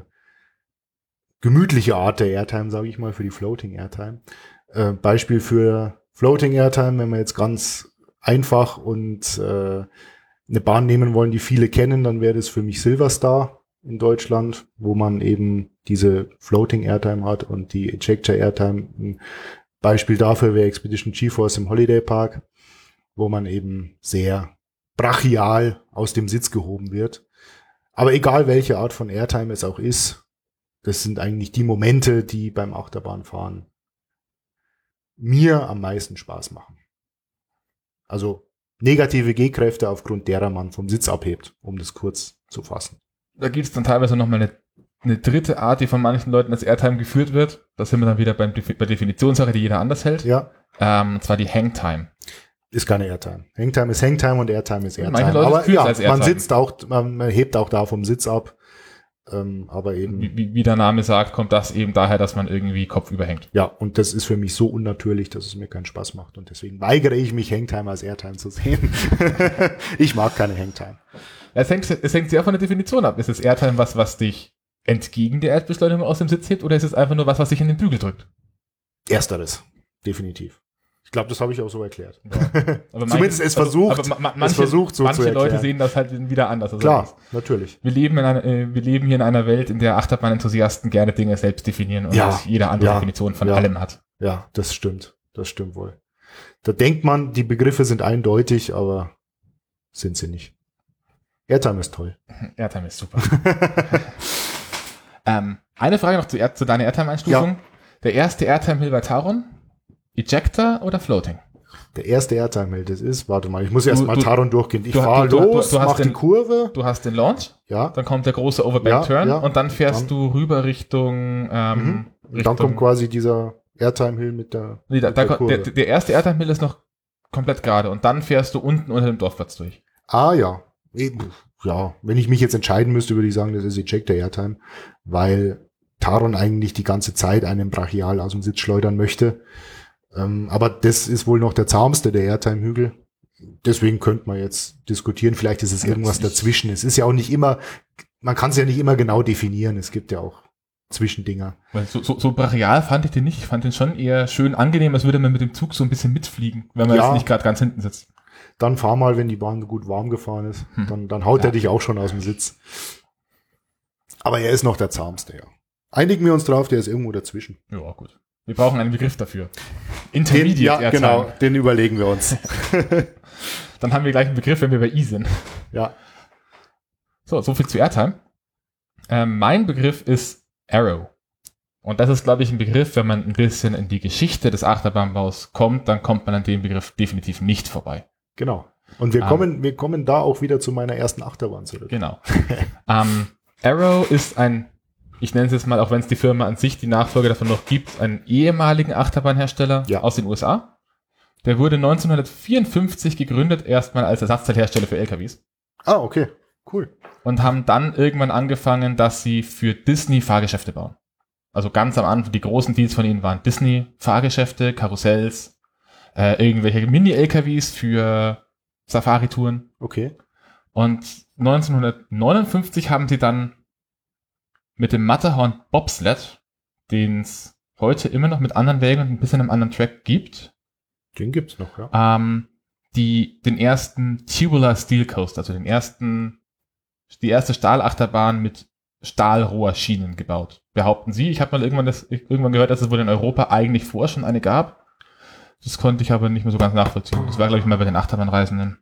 gemütliche Art der Airtime, sage ich mal, für die Floating Airtime. Äh, Beispiel für Floating Airtime, wenn wir jetzt ganz einfach und äh, eine Bahn nehmen wollen, die viele kennen, dann wäre das für mich Silverstar in Deutschland, wo man eben diese Floating Airtime hat und die Ejector Airtime. Ein Beispiel dafür wäre Expedition GeForce im Holiday Park, wo man eben sehr brachial aus dem Sitz gehoben wird. Aber egal welche Art von Airtime es auch ist, das sind eigentlich die Momente, die beim Achterbahnfahren mir am meisten Spaß machen. Also negative G-Kräfte, aufgrund derer man vom Sitz abhebt, um das kurz zu fassen. Da gibt es dann teilweise nochmal eine, eine dritte Art, die von manchen Leuten als Airtime geführt wird. Da sind wir dann wieder beim, bei Definitionssache, die jeder anders hält. Ja, Ähm, und zwar die Hangtime. ist keine Airtime. Hangtime ist Hangtime und Airtime ist Airtime. Manche Leute Aber ja, als man Airtime. sitzt auch, man, man hebt auch da vom Sitz ab. Ähm, aber eben. Wie, wie, wie der Name sagt, kommt das eben daher, dass man irgendwie Kopf überhängt. Ja, und das ist für mich so unnatürlich, dass es mir keinen Spaß macht. Und deswegen weigere ich mich, Hangtime als Airtime zu sehen. ich mag keine Hangtime. Es hängt, es hängt sehr von der Definition ab. Ist es Airtime was, was dich entgegen der Erdbeschleunigung aus dem Sitz hebt, oder ist es einfach nur was, was sich in den Bügel drückt? Ersteres, definitiv. Ich glaube, das habe ich auch so erklärt. Aber Zumindest es versucht, Also, aber ma- es manche, versucht so manche zu Leute sehen das halt wieder anders. Also Klar, natürlich. Wir leben, in einer, äh, wir leben hier in einer Welt, in der Achterbahn-Enthusiasten gerne Dinge selbst definieren und Ja, jeder andere ja, Definition von ja. allem hat. Ja, das stimmt. Das stimmt wohl. Da denkt man, die Begriffe sind eindeutig, aber sind sie nicht. Airtime ist toll. Airtime ist super. ähm, eine Frage noch zu, zu deiner Airtime-Einstufung. Der erste Airtime-Hill bei Taron? Ejector oder Floating? Der erste Airtime-Held, das ist, warte mal, ich muss erst Du- mal du- Taron durchgehen. Ich du- fahre los, mach die den- Kurve. Du hast den Launch, Ja, dann kommt der große Overbank-Turn Ja, ja. und dann fährst Dann- du rüber Richtung, ähm, Mhm. dann kommt quasi dieser Airtime-Hill mit der, nee, da, mit da, der Kurve. der, der erste Airtime-Hill ist noch komplett gerade und dann fährst du unten unter dem Dorfplatz durch. Ah ja, eben. Ja, wenn ich mich jetzt entscheiden müsste, würde ich sagen, das ist Ejector Airtime, weil Taron eigentlich die ganze Zeit einen Brachial aus dem Sitz schleudern möchte. Ähm, aber das ist wohl noch der zahmste der Airtime-Hügel. Deswegen könnte man jetzt diskutieren, vielleicht ist es irgendwas dazwischen. Es ist ja auch nicht immer, man kann es ja nicht immer genau definieren. Es gibt ja auch Zwischendinger. Weil so, so, so brachial fand ich den nicht. Ich fand den schon eher schön angenehm, als würde man mit dem Zug so ein bisschen mitfliegen, wenn man Ja. jetzt nicht gerade ganz hinten sitzt. Dann fahr mal, wenn die Bahn gut warm gefahren ist. Hm. Dann, dann haut Ja. er dich auch schon aus dem Sitz. Aber er ist noch der zahmste, ja. Einigen wir uns drauf, der ist irgendwo dazwischen. Ja, gut. Wir brauchen einen Begriff dafür. Den, Intermediate ja, Airtime. genau, den überlegen wir uns. Dann haben wir gleich einen Begriff, wenn wir bei I sind. ja, So, so viel zu Airtime. Ähm, mein Begriff ist Arrow. Und das ist, glaube ich, ein Begriff, wenn man ein bisschen in die Geschichte des Achterbahnbaus kommt, dann kommt man an dem Begriff definitiv nicht vorbei. genau. Und wir Ah. kommen, wir kommen da auch wieder zu meiner ersten Achterbahn zurück. Genau. ähm, Arrow ist ein, ich nenne es jetzt mal, auch wenn es die Firma an sich die Nachfolge davon noch gibt, einen ehemaligen Achterbahnhersteller Ja. aus den USA. Der wurde 1954 gegründet, erstmal als Ersatzteilhersteller für LKWs. Ah, okay. Cool. und haben dann irgendwann angefangen, dass sie für Disney Fahrgeschäfte bauen. Also ganz am Anfang, die großen Deals von ihnen waren Disney Fahrgeschäfte, Karussells, äh, irgendwelche Mini-LKWs für Safari-Touren. Okay. Und 1959 haben sie dann mit dem Matterhorn Bobsled, den es heute immer noch mit anderen Wägen und ein bisschen einem anderen Track gibt, Den gibt's noch, ja. ähm, die, den ersten Tubular Steel Coaster, also den ersten, die erste Stahlachterbahn mit Stahlrohrschienen gebaut. Behaupten sie. Ich habe mal irgendwann, das, irgendwann gehört, dass es wohl in Europa eigentlich vorher schon eine gab. Das konnte ich aber nicht mehr so ganz nachvollziehen. Das war, glaube ich, mal bei den Achterbahnreisenden.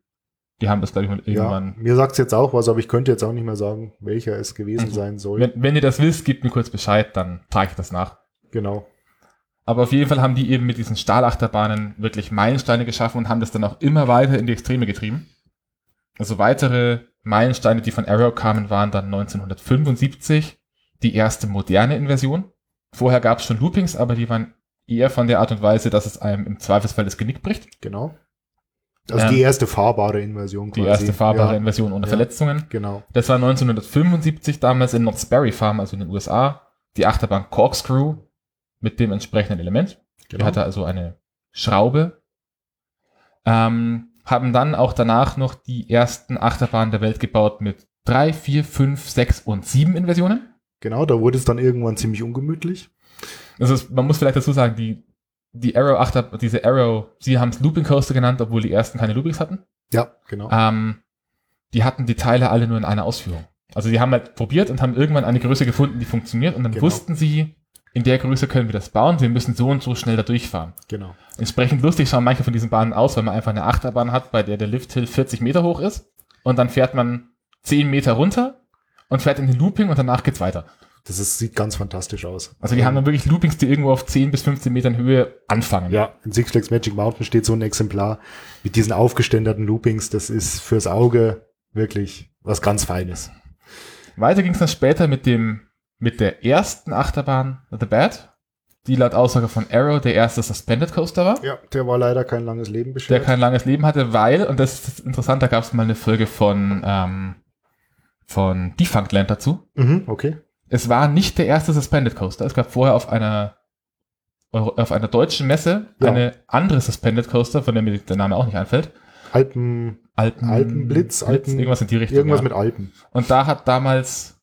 Die haben das, glaube ich, mal Ja, irgendwann. mir sagt's jetzt auch was, aber ich könnte jetzt auch nicht mehr sagen, welcher es gewesen Mhm. sein soll. Wenn, wenn ihr das wisst, gebt mir kurz Bescheid, dann trage ich das nach. Genau. Aber auf jeden Fall haben die eben mit diesen Stahlachterbahnen wirklich Meilensteine geschaffen und haben das dann auch immer weiter in die Extreme getrieben. Also weitere Meilensteine, die von Arrow kamen, waren dann 1975 die erste moderne Inversion. Vorher gab es schon Loopings, aber die waren eher von der Art und Weise, dass es einem im Zweifelsfall das Genick bricht. Genau. Also Ähm, die erste fahrbare Inversion Die erste fahrbare Inversion ohne Ja. Verletzungen. Genau. Das war 1975 damals in Knott's Berry Farm, also in den USA, die Achterbahn Corkscrew mit dem entsprechenden Element. genau. Die hatte also eine Schraube. Ähm, haben dann auch danach noch die ersten Achterbahnen der Welt gebaut mit drei, vier, fünf, sechs und sieben Inversionen. Genau, da wurde es dann irgendwann ziemlich ungemütlich. Also man muss vielleicht dazu sagen, die, die Arrow Achter, diese Arrow, sie haben es Looping Coaster genannt, obwohl die ersten keine Loopings hatten. Ja, genau. Ähm, die hatten die Teile alle nur in einer Ausführung. Also die haben halt probiert und haben irgendwann eine Größe gefunden, die funktioniert und dann Genau. wussten sie, in der Größe können wir das bauen, wir müssen so und so schnell da durchfahren. Genau. Entsprechend lustig schauen manche von diesen Bahnen aus, weil man einfach eine Achterbahn hat, bei der der Lifthill 40 Meter hoch ist und dann fährt man 10 Meter runter und fährt in den Looping und danach geht's weiter. Das ist, sieht ganz fantastisch aus. Also die haben dann wirklich Loopings, die irgendwo auf 10 bis 15 Metern Höhe anfangen. Ja, in Six Flags Magic Mountain steht so ein Exemplar mit diesen aufgeständerten Loopings. Das ist fürs Auge wirklich was ganz Feines. Weiter ging es dann später mit dem, mit der ersten Achterbahn, The Bad, die laut Aussage von Arrow der erste Suspended Coaster war, Ja, der war leider kein langes Leben der beschert. kein langes Leben hatte, weil, und das ist interessant, da gab es mal eine Folge von ähm, von Defunctland dazu. Mhm, okay. Es war nicht der erste Suspended Coaster. Es gab vorher auf einer auf einer deutschen Messe Ja. eine andere Suspended Coaster, von der mir der Name auch nicht einfällt. Alpen, Alpen, Alpenblitz, Alpen- irgendwas in die Richtung. irgendwas ja. mit Alpen. Und da hat damals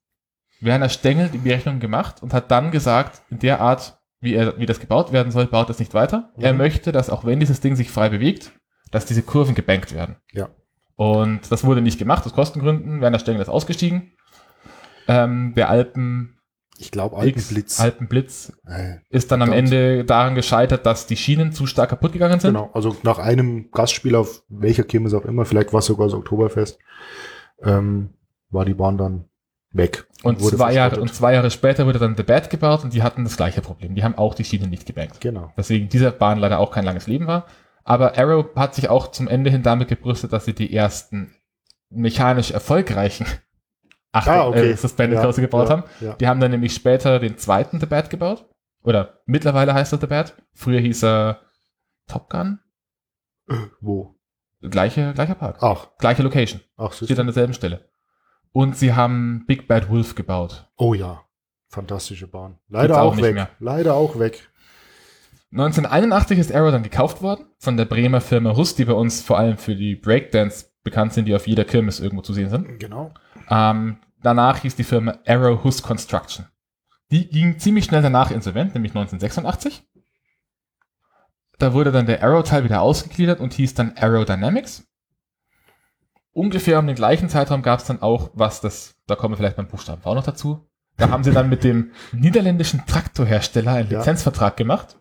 Werner Stengel die Berechnung gemacht und hat dann gesagt, in der Art, wie, er, wie das gebaut werden soll, baut es nicht weiter. Mhm. Er möchte, dass auch wenn dieses Ding sich frei bewegt, dass diese Kurven gebankt werden. Ja. Und das wurde nicht gemacht, aus Kostengründen. Werner Stengel ist ausgestiegen. Ähm, der Alpen Ich glaube Alpenblitz. Alpenblitz Äh, ist dann am. Ende daran gescheitert, dass die Schienen zu stark kaputt gegangen sind. Genau, also nach einem Gastspiel auf welcher Kirmes auch immer, vielleicht war es sogar das Oktoberfest, ähm, war die Bahn dann weg. Und wurde zwei, Jahre, und zwei Jahre später wurde dann The Bad gebaut und die hatten das gleiche Problem. Die haben auch die Schienen nicht gebankt. Genau. Weswegen dieser Bahn leider auch kein langes Leben war. Aber Arrow hat sich auch zum Ende hin damit gebrüstet, dass sie die ersten mechanisch erfolgreichen Achter, Ah, okay. äh, Suspended Ja, gebaut ja, haben. Ja. Die haben dann nämlich später den zweiten The Bad gebaut. Oder mittlerweile heißt er The Bad. Früher hieß er Top Gun. Wo? Gleiche, gleicher Park. Ach, Gleiche Location. ach, so Steht an derselben Stelle. Und sie haben Big Bad Wolf gebaut. Oh ja, fantastische Bahn. Leider auch auch, weg. mehr. Leider auch weg. 1981 ist Arrow dann gekauft worden von der Bremer Firma Huss, die bei uns vor allem für die Breakdance bekannt sind, die auf jeder Kirmes irgendwo zu sehen sind. Genau. Ähm, danach hieß die Firma Arrow Huss Construction. Die ging ziemlich schnell danach insolvent, nämlich 1986. Da wurde dann der Arrow-Teil wieder ausgegliedert und hieß dann Arrow Dynamics. Ungefähr um den gleichen Zeitraum gab es dann auch, was das, da kommen wir vielleicht beim Buchstaben V noch dazu. Da haben sie dann mit dem niederländischen Traktorhersteller einen Ja. Lizenzvertrag gemacht.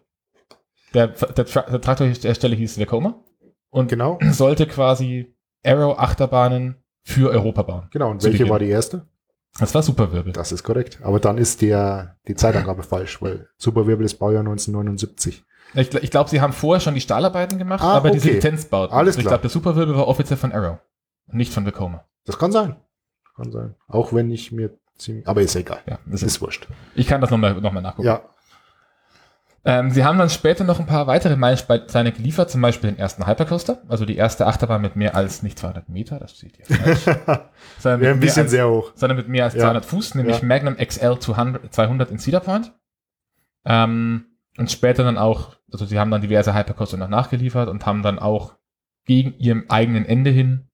Der, der, Tra der Traktorhersteller hieß Vekoma und Genau. sollte quasi Arrow-Achterbahnen für Europa bauen. Genau. Und welche war die erste? Das war Superwirbel. Das ist korrekt. Aber dann ist der, die Zeitangabe falsch, weil Superwirbel ist Baujahr 1979. Ich, ich glaube, sie haben vorher schon die Stahlarbeiten gemacht, Ah, aber diese okay. Lizenzbauten. Alles Also ich klar. glaube, der Superwirbel war offiziell von Arrow. Nicht von Vekoma. Das kann sein. Kann sein. Auch wenn ich mir ziemlich, aber ist egal. Ja, das Ist ist, wurscht. ich kann das nochmal noch mal nachgucken. Ja. Ähm, sie haben dann später noch ein paar weitere Meilensteine geliefert, zum Beispiel den ersten Hypercoaster, also die erste Achterbahn mit mehr als nicht 200 Meter, das steht hier falsch, sondern, mit ein bisschen als, sehr hoch. sondern mit mehr als Ja. 200 Fuß, nämlich Ja. Magnum XL 200, 200 in Cedar Point. Ähm, und später dann auch, also sie haben dann diverse Hypercoaster noch nachgeliefert und haben dann auch gegen ihrem eigenen Ende hin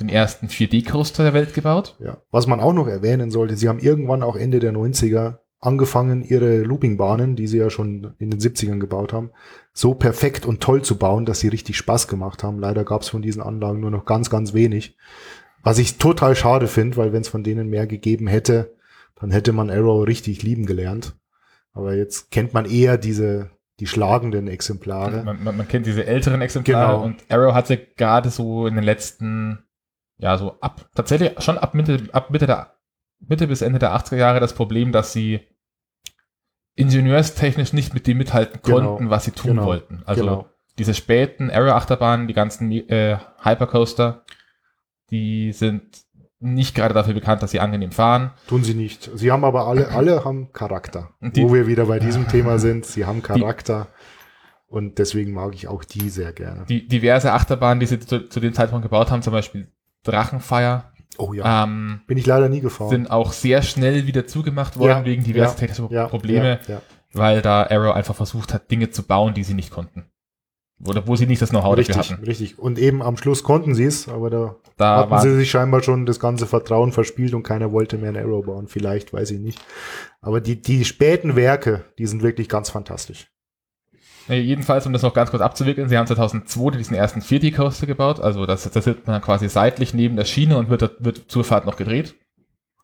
den ersten 4D-Coaster der Welt gebaut. Ja. Was man auch noch erwähnen sollte, sie haben irgendwann auch Ende der 90er angefangen, ihre Loopingbahnen, die sie ja schon in den 70ern gebaut haben, so perfekt und toll zu bauen, dass sie richtig Spaß gemacht haben. Leider gab es von diesen Anlagen nur noch ganz, ganz wenig. Was ich total schade finde, weil wenn es von denen mehr gegeben hätte, dann hätte man Arrow richtig lieben gelernt. Aber jetzt kennt man eher diese, die schlagenden Exemplare. Man, man, man kennt diese älteren Exemplare Genau. und Arrow hatte gerade so in den letzten, ja, so ab, tatsächlich schon ab Mitte, ab Mitte der, Mitte bis Ende der 80er Jahre das Problem, dass sie ingenieurstechnisch nicht mit dem mithalten Genau. konnten, was sie tun Genau. wollten. Also Genau. diese späten Arrow-Achterbahnen, die ganzen äh, Hypercoaster, die sind nicht gerade dafür bekannt, dass sie angenehm fahren. Tun sie nicht. Sie haben aber alle, alle haben Charakter. Die- Wo wir wieder bei diesem Thema sind, sie haben Charakter. und deswegen mag ich auch die sehr gerne. Die diverse Achterbahnen, die sie zu, zu dem Zeitpunkt gebaut haben, zum Beispiel Drachenfire, Oh ja. ähm, Bin ich leider nie gefahren. sind auch sehr schnell wieder zugemacht worden Ja, wegen diverser ja, technischer ja, Probleme, weil da Arrow einfach versucht hat, Dinge zu bauen, die sie nicht konnten. Oder wo sie nicht das Know-how dafür Richtig, hatten. richtig. Und eben am Schluss konnten sie es, aber da Da hatten sie sich scheinbar schon das ganze Vertrauen verspielt und keiner wollte mehr ein Arrow bauen. Vielleicht, weiß ich nicht. Aber die, die späten Werke, die sind wirklich ganz fantastisch. Nee, jedenfalls, um das noch ganz kurz abzuwickeln, sie haben 2002 diesen ersten 4D-Coaster gebaut, also das, das sitzt man dann quasi seitlich neben der Schiene und wird, wird zur Fahrt noch gedreht.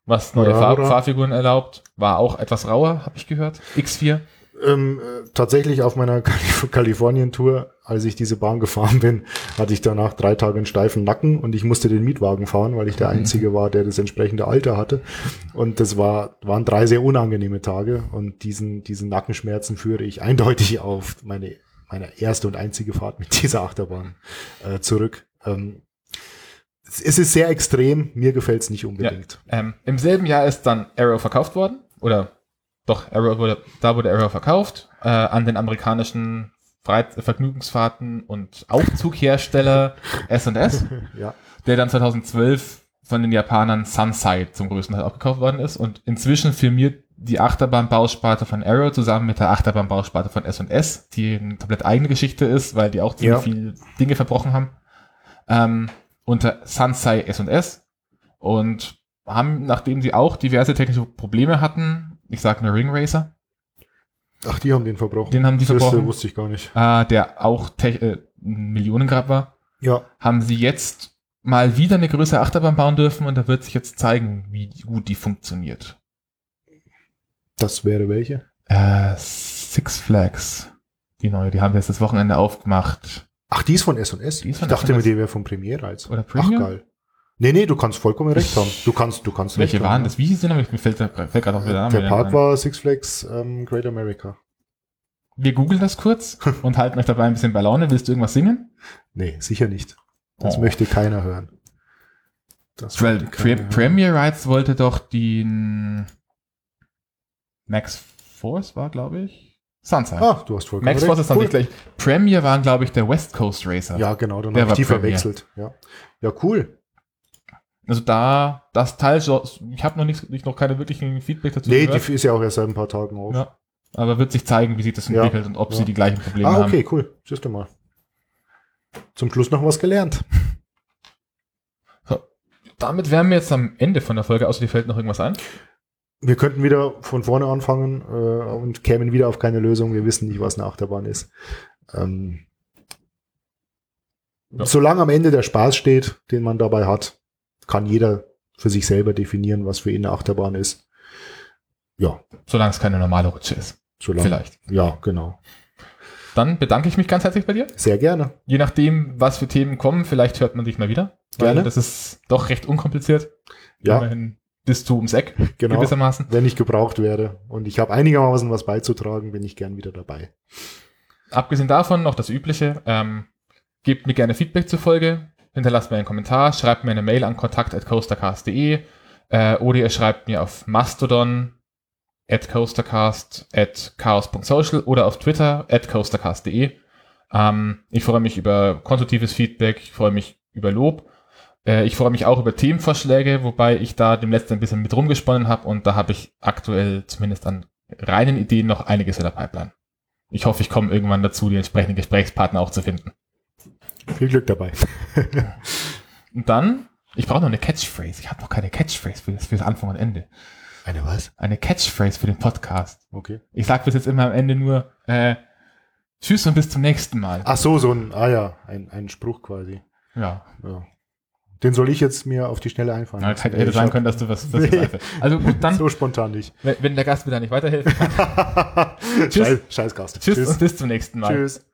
Was neue Ja, Fahr? Fahrfiguren erlaubt. War auch etwas rauer, habe ich gehört. X4. Ähm, äh, tatsächlich auf meiner Kalif Kalifornien-Tour, als ich diese Bahn gefahren bin, hatte ich danach drei Tage einen steifen Nacken und ich musste den Mietwagen fahren, weil ich der Mhm. Einzige war, der das entsprechende Alter hatte. Und das war, waren drei sehr unangenehme Tage und diesen, diesen Nackenschmerzen führe ich eindeutig auf meine, meine erste und einzige Fahrt mit dieser Achterbahn äh, zurück. Ähm, es ist sehr extrem, mir gefällt es nicht unbedingt. Ähm, Im selben Jahr ist dann Arrow verkauft worden. Oder doch, Arrow wurde, da wurde Arrow verkauft äh, an den amerikanischen Freit Vergnügungsfahrten und Aufzughersteller S&S, Ja, der dann 2012 von den Japanern Sunside zum größten Teil aufgekauft worden ist. Und inzwischen firmiert die Achterbahnbausparte von Arrow zusammen mit der Achterbahnbausparte von S&S, die eine komplett eigene Geschichte ist, weil die auch ziemlich Ja. viel Dinge verbrochen haben, ähm, unter Sansei S&S und haben, nachdem sie auch diverse technische Probleme hatten, ich sage nur Ring Racer, Ach, die haben den verbrochen. den haben die Das verbrochen, wusste ich gar nicht. äh, der auch äh, ein Millionengrad war, Ja, haben sie jetzt mal wieder eine größere Achterbahn bauen dürfen und da wird sich jetzt zeigen, wie gut die funktioniert. das wäre welche? Äh, Six Flags. Die neue, die haben wir jetzt das Wochenende aufgemacht. Ach, die ist von S&S. Ich dachte mir, die wäre von Premiere als. Oder Ach, Premium? geil. Nee, nee, du kannst vollkommen recht haben. Du kannst, du kannst Welche recht waren haben, das? Wie hieß noch? Mir fällt, fällt gerade auch wieder an. Der Park war Six Flags ähm, Great America. Wir googeln das kurz und halten euch dabei ein bisschen bei Laune. Willst du irgendwas singen? Nee, sicher nicht. Das Oh. möchte keiner hören. Das Weil Pre. Premier Rights wollte doch den Max Force war, glaube ich. Sunshine. Ah, du hast vollkommen Max Force ist dann Cool. nicht gleich. Premier waren, glaube ich, der West Coast Racer. Ja, genau, dann Der habe war ich die Premier. verwechselt. Ja. ja, cool. Also da, das Teil, so- ich habe noch nicht, nicht noch keine wirklichen Feedback dazu Nee, gehört. die ist ja auch erst seit ein paar Tagen auf. Ja. Aber wird sich zeigen, wie sich das Ja. entwickelt und ob Ja. sie die gleichen Probleme ah, haben. okay, cool. Siehst du mal. Zum Schluss noch was gelernt. Damit wären wir jetzt am Ende von der Folge, außer dir fällt noch irgendwas ein. Wir könnten wieder von vorne anfangen äh, und kämen wieder auf keine Lösung. Wir wissen nicht, was eine Achterbahn ist. Ähm, Ja. Solange am Ende der Spaß steht, den man dabei hat, kann jeder für sich selber definieren, was für ihn eine Achterbahn ist. Ja, Solange es keine normale Rutsche ist. solange. Vielleicht. Ja, genau. Dann bedanke ich mich ganz herzlich bei dir. Sehr gerne. Je nachdem, was für Themen kommen, vielleicht hört man dich mal wieder. Gerne. Das ist doch recht unkompliziert. Ja, Immerhin bist du ums Eck, genau. gewissermaßen. Wenn ich gebraucht werde und ich habe einigermaßen was beizutragen, bin ich gern wieder dabei. Abgesehen davon noch das Übliche. Ähm, gebt mir gerne Feedback zur Folge. Hinterlasst mir einen Kommentar. Schreibt mir eine Mail an kontakt.coastercast.de äh, oder ihr schreibt mir auf Mastodon at coastercast at chaos.social oder auf Twitter at coastercast.de. Ähm, ich freue mich über konstruktives Feedback. Ich freue mich über Lob. Äh, ich freue mich auch über Themenvorschläge, wobei ich da dem letzten ein bisschen mit rumgesponnen habe und da habe ich aktuell zumindest an reinen Ideen noch einiges in der Pipeline. Ich hoffe, ich komme irgendwann dazu, die entsprechenden Gesprächspartner auch zu finden. Viel Glück dabei. Und dann, ich brauche noch eine Catchphrase. Ich habe noch keine Catchphrase für das, für das Anfang und Ende. Eine was? Eine Catchphrase für den Podcast. Okay. Ich sage bis jetzt immer am Ende nur äh, Tschüss und bis zum nächsten Mal. Ach so, so ein, ah ja, ein, ein Spruch quasi. Ja, Ja. Den soll ich jetzt mir auf die Schnelle einfallen. ja lassen. hätte, Ich sein hab- können, dass du was, was Nee. nee. Also gut, dann, So spontan nicht. wenn wenn der Gast mir da nicht weiterhelfen kann. Scheiß, Scheiß Gast. Tschüss, und bis zum nächsten Mal. Tschüss.